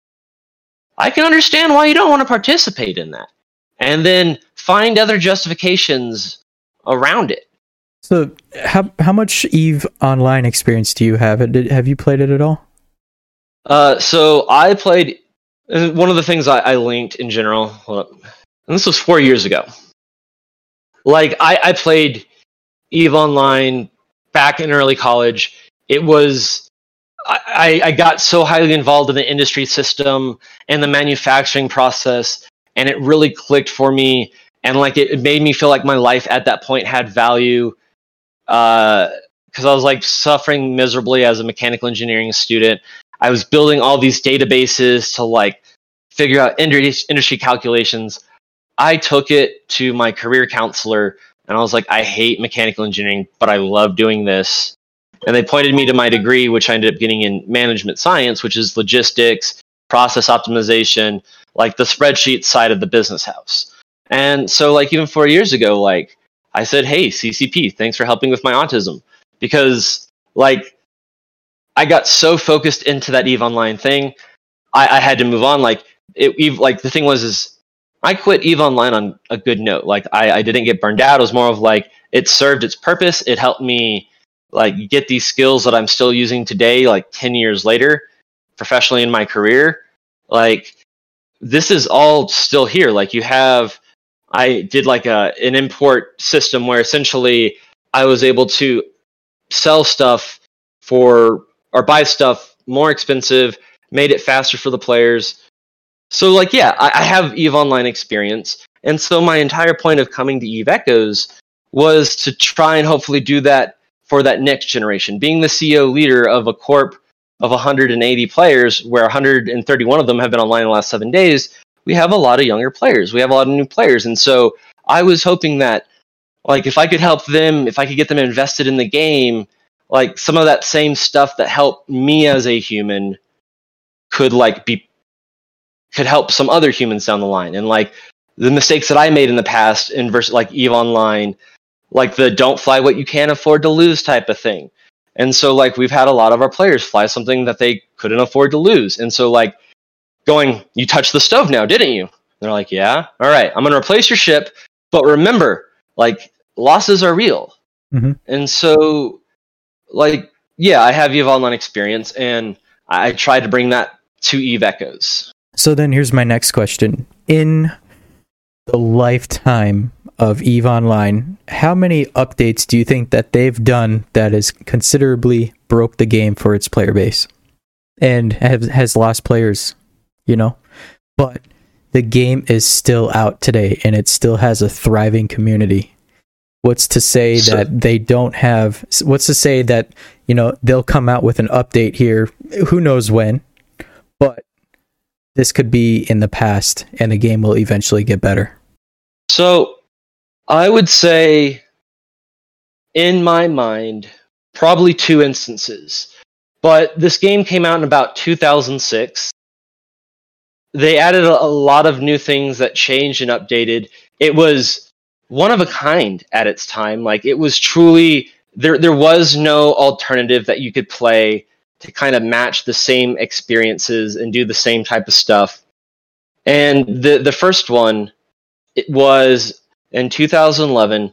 I can understand why you don't want to participate in that. And then find other justifications around it. So, how how much Eve Online experience do you have? Did, have you played it at all? Uh, so I played. Uh, one of the things I, I linked in general, and this was four years ago. Like I, I played Eve Online back in early college. It was I, I got so highly involved in the industry system and the manufacturing process, and it really clicked for me and like it, it made me feel like my life at that point had value because uh, I was like suffering miserably as a mechanical engineering student. I was building all these databases to like figure out industry calculations. I took it to my career counselor and I was like, I hate mechanical engineering, but I love doing this. And they pointed me to my degree, which I ended up getting in management science, which is logistics, process optimization, like the spreadsheet side of the business house. And so, like, even four years ago, like, I said, Hey, CCP, thanks for helping with my autism. Because, like, I got so focused into that EVE Online thing, I, I had to move on. Like, it, Eve, like, the thing was, is I quit EVE Online on a good note. Like, I, I didn't get burned out. It was more of like, it served its purpose. It helped me, like, get these skills that I'm still using today, like, 10 years later, professionally in my career. Like, this is all still here. Like, you have, I did like a an import system where essentially I was able to sell stuff for or buy stuff more expensive, made it faster for the players. So like yeah, I, I have Eve Online experience, and so my entire point of coming to Eve Echoes was to try and hopefully do that for that next generation. Being the CEO leader of a corp of 180 players, where 131 of them have been online in the last seven days, we have a lot of younger players. We have a lot of new players. And so I was hoping that like if I could help them, if I could get them invested in the game, like some of that same stuff that helped me as a human could like be could help some other humans down the line. And like the mistakes that I made in the past in versus like Eve Online, like the don't fly what you can't afford to lose type of thing. And so like we've had a lot of our players fly something that they couldn't afford to lose. And so like going, You touched the stove now, didn't you? they're like, Yeah, all right, I'm going to replace your ship. But remember, like, losses are real. Mm-hmm. And so, like, yeah, I have Eve Online experience, and I try to bring that to Eve Echoes. So then here's my next question. In the lifetime of Eve Online, how many updates do you think that they've done that has considerably broke the game for its player base and have, has lost players you know? But the game is still out today and it still has a thriving community. What's to say so, that they don't have what's to say that, you know, they'll come out with an update here, who knows when, but this could be in the past and the game will eventually get better. So, I would say in my mind probably two instances. But this game came out in about 2006. They added a, lot of new things that changed and updated. It was one of a kind at its time. Like it was truly there there was no alternative that you could play to kind of match the same experiences and do the same type of stuff. And the the first one it was in 2011.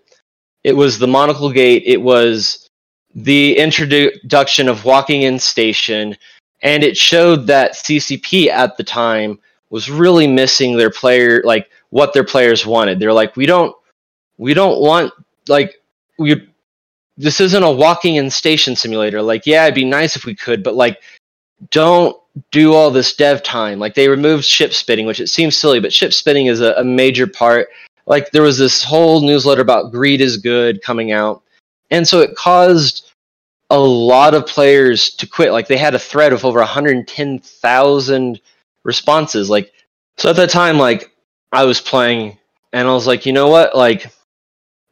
It was the Monocle Gate. It was the introduction of walking in station, and it showed that CCP at the time was really missing their player, like what their players wanted. They're like, we don't, we don't want like we. This isn't a walking in station simulator. Like, yeah, it'd be nice if we could, but like, don't do all this dev time. Like, they removed ship spinning, which it seems silly, but ship spinning is a, a major part. Like, there was this whole newsletter about greed is good coming out, and so it caused a lot of players to quit. Like they had a thread of over 110,000 responses. Like so at that time, like I was playing and I was like, you know what? Like,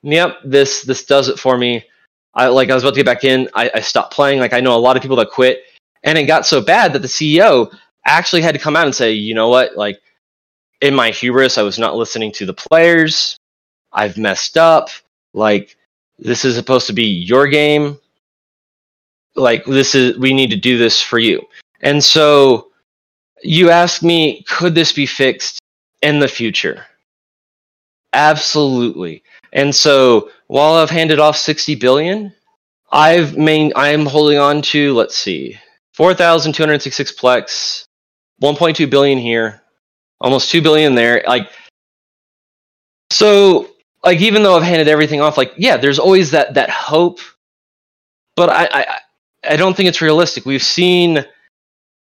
yep, this this does it for me. I like I was about to get back in. I, I stopped playing. Like I know a lot of people that quit, and it got so bad that the CEO actually had to come out and say, you know what? Like in my hubris, I was not listening to the players. I've messed up. Like this is supposed to be your game like this is we need to do this for you and so you ask me could this be fixed in the future absolutely and so while i've handed off 60 billion i've main i'm holding on to let's see 4266 plex 1.2 billion here almost 2 billion there like so like even though i've handed everything off like yeah there's always that that hope but I, I I don't think it's realistic. We've seen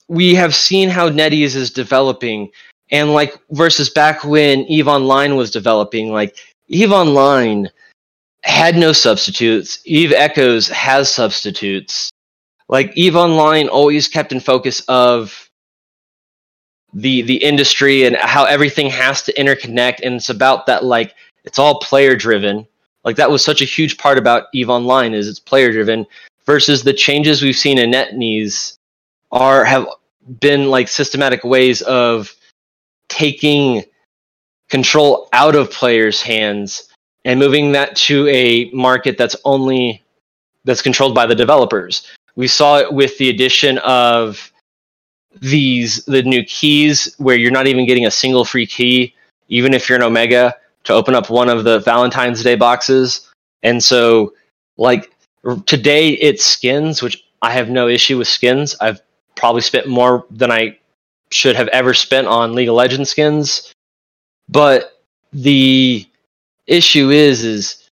we have seen how NetEase is developing and like versus back when Eve Online was developing, like Eve Online had no substitutes. Eve Echoes has substitutes. Like Eve Online always kept in focus of the the industry and how everything has to interconnect and it's about that like it's all player driven. Like that was such a huge part about Eve Online is it's player driven versus the changes we've seen in NetEase are have been like systematic ways of taking control out of players' hands and moving that to a market that's only that's controlled by the developers. We saw it with the addition of these the new keys where you're not even getting a single free key even if you're an omega to open up one of the Valentine's Day boxes. And so like Today it's skins, which I have no issue with skins. I've probably spent more than I should have ever spent on League of Legends skins. But the issue is is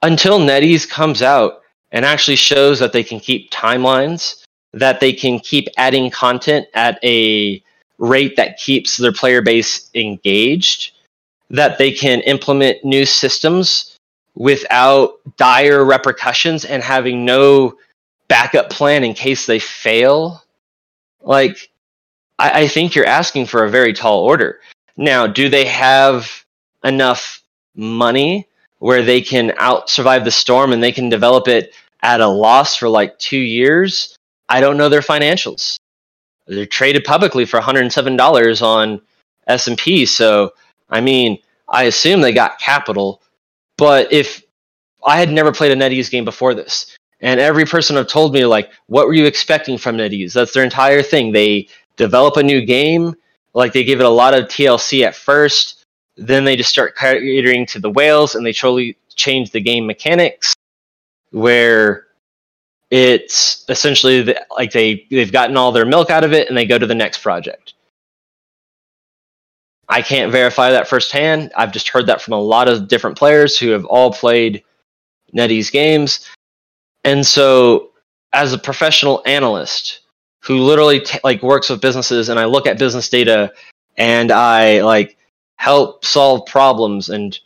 until NetEase comes out and actually shows that they can keep timelines, that they can keep adding content at a rate that keeps their player base engaged, that they can implement new systems without dire repercussions and having no backup plan in case they fail, like I, I think you're asking for a very tall order. Now, do they have enough money where they can out survive the storm and they can develop it at a loss for like two years? I don't know their financials. They're traded publicly for $107 on S&P, so I mean, I assume they got capital but if I had never played a NetEase game before this, and every person have told me like, what were you expecting from NetEase? That's their entire thing. They develop a new game, like they give it a lot of TLC at first, then they just start catering to the whales, and they totally change the game mechanics, where it's essentially the, like they they've gotten all their milk out of it, and they go to the next project. I can't verify that firsthand. I've just heard that from a lot of different players who have all played NetEase games. And so, as a professional analyst who literally t- like works with businesses, and I look at business data and I like help solve problems and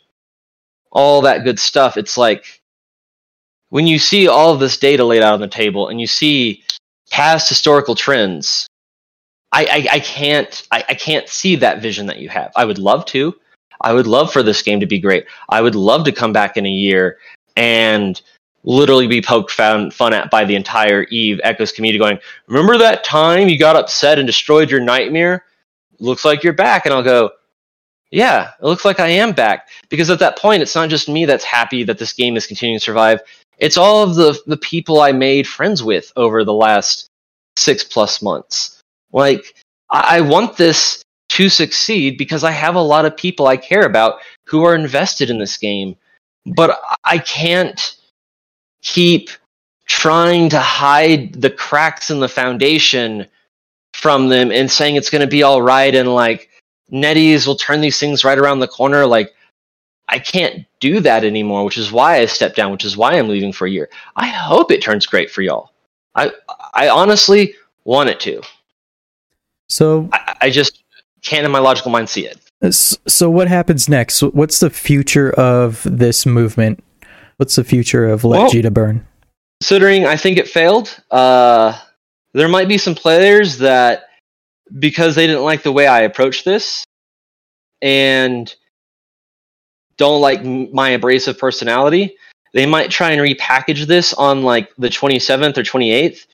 all that good stuff, it's like when you see all of this data laid out on the table and you see past historical trends I, I, I can't I, I can't see that vision that you have. I would love to. I would love for this game to be great. I would love to come back in a year and literally be poked fun, fun at by the entire Eve Echoes community going, Remember that time you got upset and destroyed your nightmare? Looks like you're back. And I'll go, Yeah, it looks like I am back. Because at that point, it's not just me that's happy that this game is continuing to survive. It's all of the, the people I made friends with over the last six plus months. Like, I, I want this to succeed because I have a lot of people I care about who are invested in this game. But I can't keep trying to hide the cracks in the foundation from them and saying it's going to be all right and like NetEase will turn these things right around the corner. Like, I can't do that anymore, which is why I stepped down, which is why I'm leaving for a year. I hope it turns great for y'all. I I honestly want it to. So I, I just can't in my logical mind see it. So what happens next? What's the future of this movement? What's the future of Let well, burn? Considering I think it failed, uh, there might be some players that because they didn't like the way I approached this and don't like my abrasive personality, they might try and repackage this on like the 27th or 28th.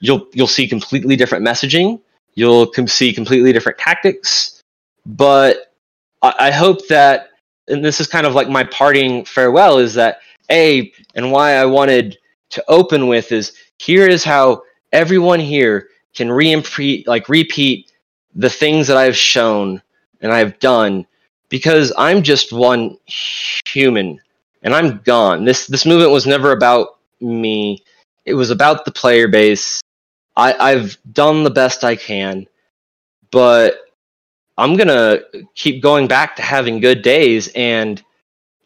You'll you'll see completely different messaging. You'll com- see completely different tactics. But I-, I hope that, and this is kind of like my parting farewell, is that a and why I wanted to open with is here is how everyone here can re like repeat the things that I've shown and I've done because I'm just one human and I'm gone. This this movement was never about me. It was about the player base. I, I've done the best I can, but I'm gonna keep going back to having good days and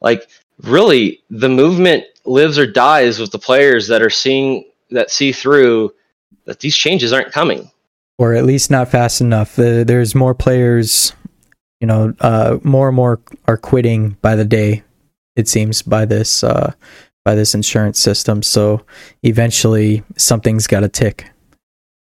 like really the movement lives or dies with the players that are seeing that see through that these changes aren't coming or at least not fast enough uh, there's more players you know uh, more and more are quitting by the day it seems by this uh, by this insurance system. So eventually something's got to tick.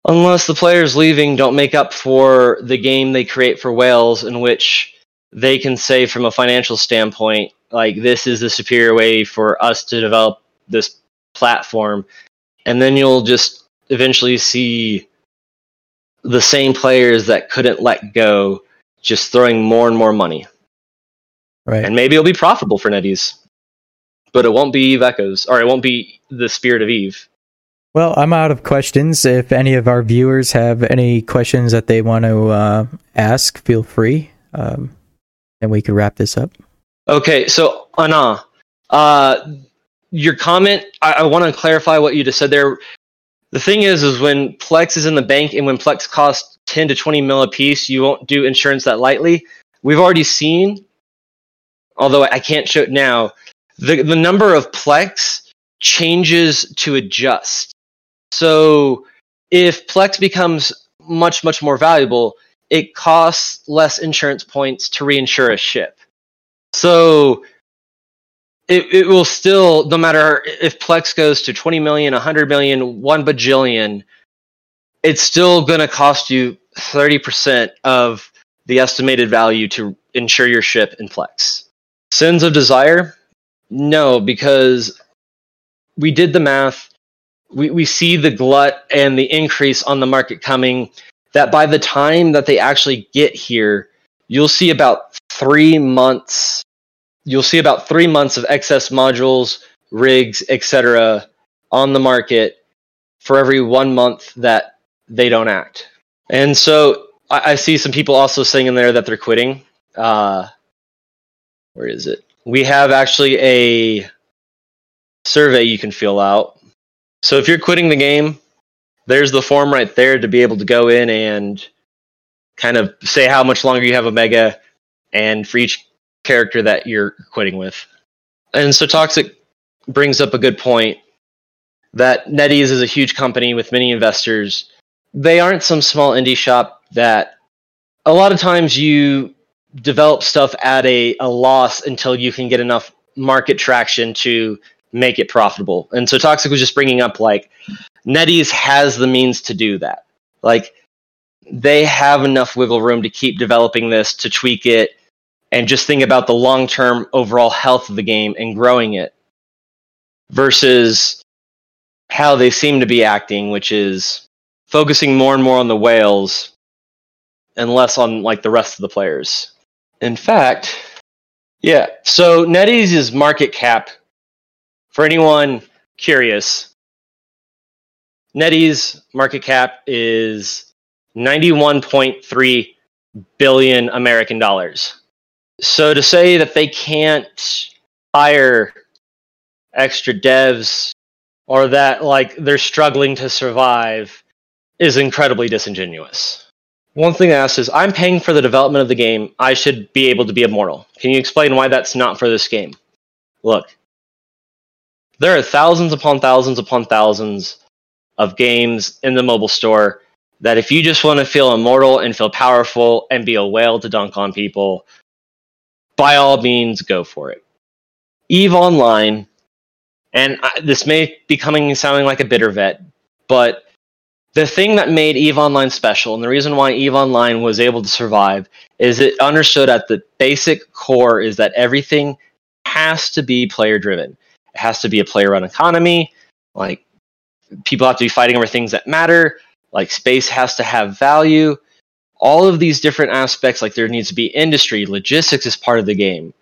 Unless the players leaving don't make up for the game they create for whales in which they can say from a financial standpoint like this is the superior way for us to develop this platform. And then you'll just eventually see the same players that couldn't let go just throwing more and more money. Right. And maybe it'll be profitable for NetEase but it won't be eve echoes or it won't be the spirit of eve. Well i'm out of questions. If any of our viewers have any questions that they want to uh, ask feel free. Um, and we could wrap this up. Okay, so Anna, uh, your comment, I, I want to clarify what you just said there. The thing is, is when Plex is in the bank and when Plex costs 10 to 20 mil a piece, you won't do insurance that lightly. We've already seen, although I can't show it now, the, the number of Plex changes to adjust. So if Plex becomes much, much more valuable, it costs less insurance points to reinsure a ship. So it, it will still, no matter if Plex goes to 20 million, 100 million, 1 bajillion, it's still going to cost you 30% of the estimated value to insure your ship in Plex. Sins of Desire? No, because we did the math. We, we see the glut and the increase on the market coming. That by the time that they actually get here, you'll see about three months you'll see about three months of excess modules rigs etc on the market for every one month that they don't act and so i, I see some people also saying in there that they're quitting uh, where is it we have actually a survey you can fill out so if you're quitting the game there's the form right there to be able to go in and kind of say how much longer you have Omega, and for each character that you're quitting with. And so Toxic brings up a good point that NetEase is a huge company with many investors. They aren't some small indie shop that a lot of times you develop stuff at a, a loss until you can get enough market traction to make it profitable. And so Toxic was just bringing up like NetEase has the means to do that. Like they have enough wiggle room to keep developing this, to tweak it, and just think about the long term overall health of the game and growing it. versus how they seem to be acting, which is focusing more and more on the whales and less on like the rest of the players. In fact, yeah. So NetEase's market cap, for anyone curious, NetEase market cap is 91.3 billion American dollars. So to say that they can't hire extra devs or that like they're struggling to survive is incredibly disingenuous. One thing I asked is I'm paying for the development of the game. I should be able to be immortal. Can you explain why that's not for this game? Look, there are thousands upon thousands upon thousands of games in the mobile store that if you just want to feel immortal and feel powerful and be a whale to dunk on people, by all means, go for it. Eve Online, and I, this may be coming sounding like a bitter vet, but the thing that made Eve Online special, and the reason why Eve Online was able to survive, is it understood at the basic core is that everything has to be player driven. It has to be a player run economy. Like people have to be fighting over things that matter like space has to have value all of these different aspects like there needs to be industry logistics is part of the game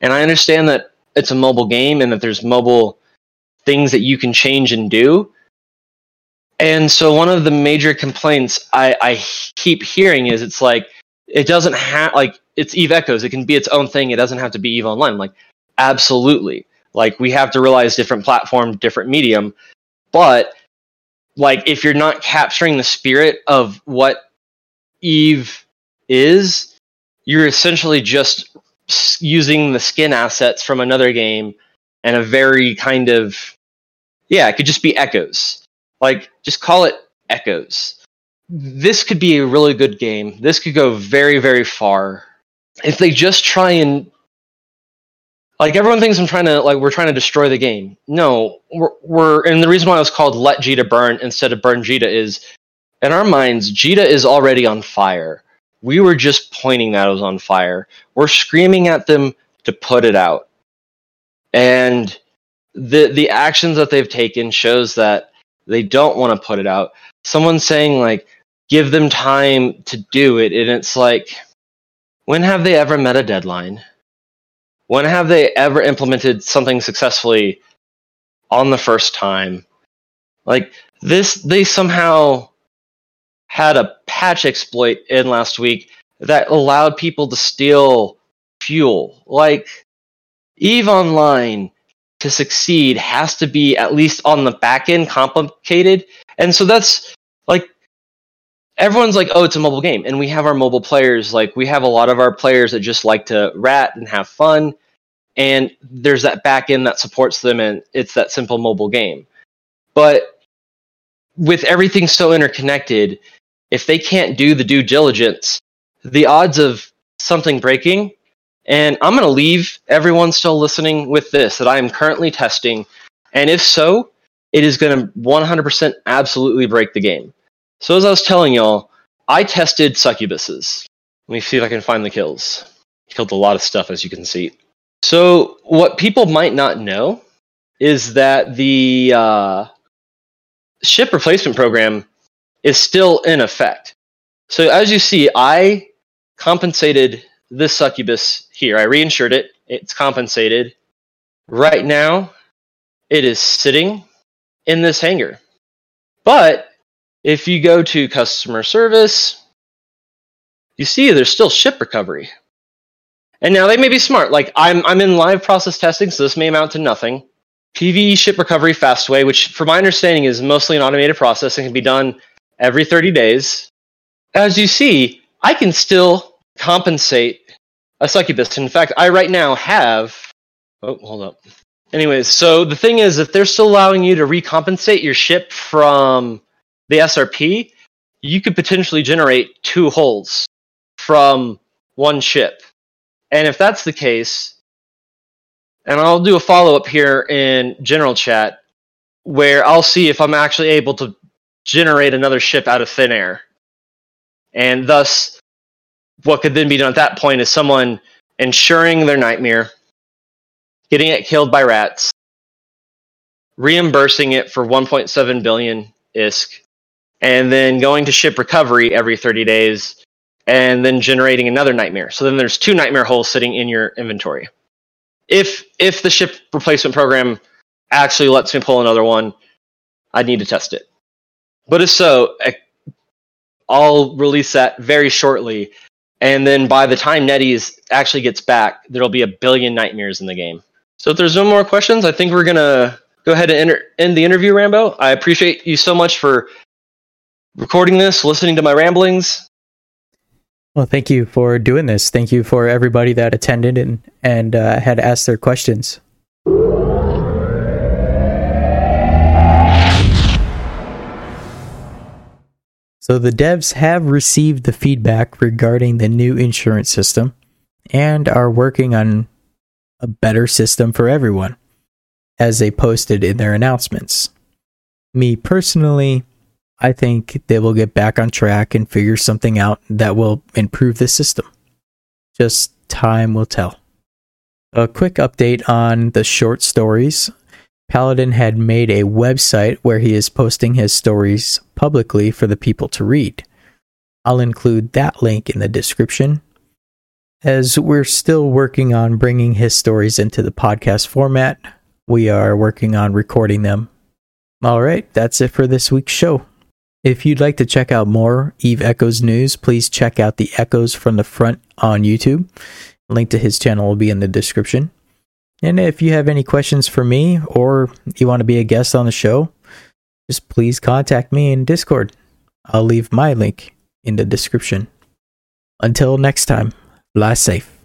and i understand that it's a mobile game and that there's mobile things that you can change and do and so one of the major complaints i, I keep hearing is it's like it doesn't have like it's eve echoes. It can be its own thing. It doesn't have to be eve online. Like absolutely. Like we have to realize different platform different medium. But like if you're not capturing the spirit of what Eve is, you're essentially just using the skin assets from another game and a very kind of yeah, it could just be echoes. Like just call it echoes. This could be a really good game. This could go very very far if they just try and like everyone thinks I'm trying to like we're trying to destroy the game. No, we're, we're and the reason why it was called Let Jita Burn instead of Burn Jita is in our minds Jita is already on fire. We were just pointing that it was on fire. We're screaming at them to put it out, and the the actions that they've taken shows that they don't want to put it out. Someone's saying like give them time to do it, and it's like when have they ever met a deadline? when have they ever implemented something successfully on the first time? Like this, they somehow had a patch exploit in last week that allowed people to steal fuel. Like Eve Online to succeed has to be at least on the back end complicated. And so that's like everyone's like, oh, it's a mobile game. And we have our mobile players. Like, we have a lot of our players that just like to rat and have fun. And there's that back end that supports them, and it's that simple mobile game. But with everything so interconnected, if they can't do the due diligence, the odds of something breaking, and I'm going to leave everyone still listening with this that I am currently testing. And if so, it is going to 100% absolutely break the game. So as I was telling y'all, I tested succubuses. Let me see if I can find the kills. Killed a lot of stuff, as you can see. So what people might not know is that the uh, ship replacement program is still in effect. So as you see, I compensated this succubus here. I reinsured it. It's compensated. Right now, it is sitting in this hangar. But if you go to customer service, you see there's still ship recovery. And now they may be smart. Like I'm I'm in live process testing, so this may amount to nothing. PVE ship recovery fastway, which from my understanding is mostly an automated process and can be done every 30 days. As you see, I can still compensate a succubus. In fact, I right now have oh hold up. Anyways, so the thing is if they're still allowing you to recompensate your ship from the SRP, you could potentially generate two hulls from one ship. And if that's the case, and I'll do a follow up here in general chat where I'll see if I'm actually able to generate another ship out of thin air. And thus, what could then be done at that point is someone insuring their nightmare, getting it killed by rats, reimbursing it for 1.7 billion ISK, and then going to ship recovery every 30 days, and then generating another nightmare. So then there's two nightmare hulls sitting in your inventory. If if the ship replacement program actually lets me pull another one, I need to test it. But if so, I'll release that very shortly. And then by the time NetEase actually gets back, there'll be a billion nightmares in the game. So if there's no more questions, I think we're to go ahead and enter, end the interview, Rambo. I appreciate you so much for recording this, listening to my ramblings. Well, thank you for doing this. Thank you for everybody that attended and, and uh, had asked their questions. So the devs have received the feedback regarding the new insurance system and are working on a better system for everyone, as they posted in their announcements. Me personally, I think they will get back on track and figure something out that will improve the system. Just time will tell. A quick update on the short stories. Paladin had made a website where he is posting his stories publicly for the people to read. I'll include that link in the description. As we're still working on bringing his stories into the podcast format, we are working on recording them. All right, that's it for this week's show. If you'd like to check out more Eve Echoes news, please check out the Echoes from the Front on YouTube. Link to his channel will be in the description. And if you have any questions for me or you want to be a guest on the show, just please contact me in Discord. I'll leave my link in the description. Until next time, fly safe.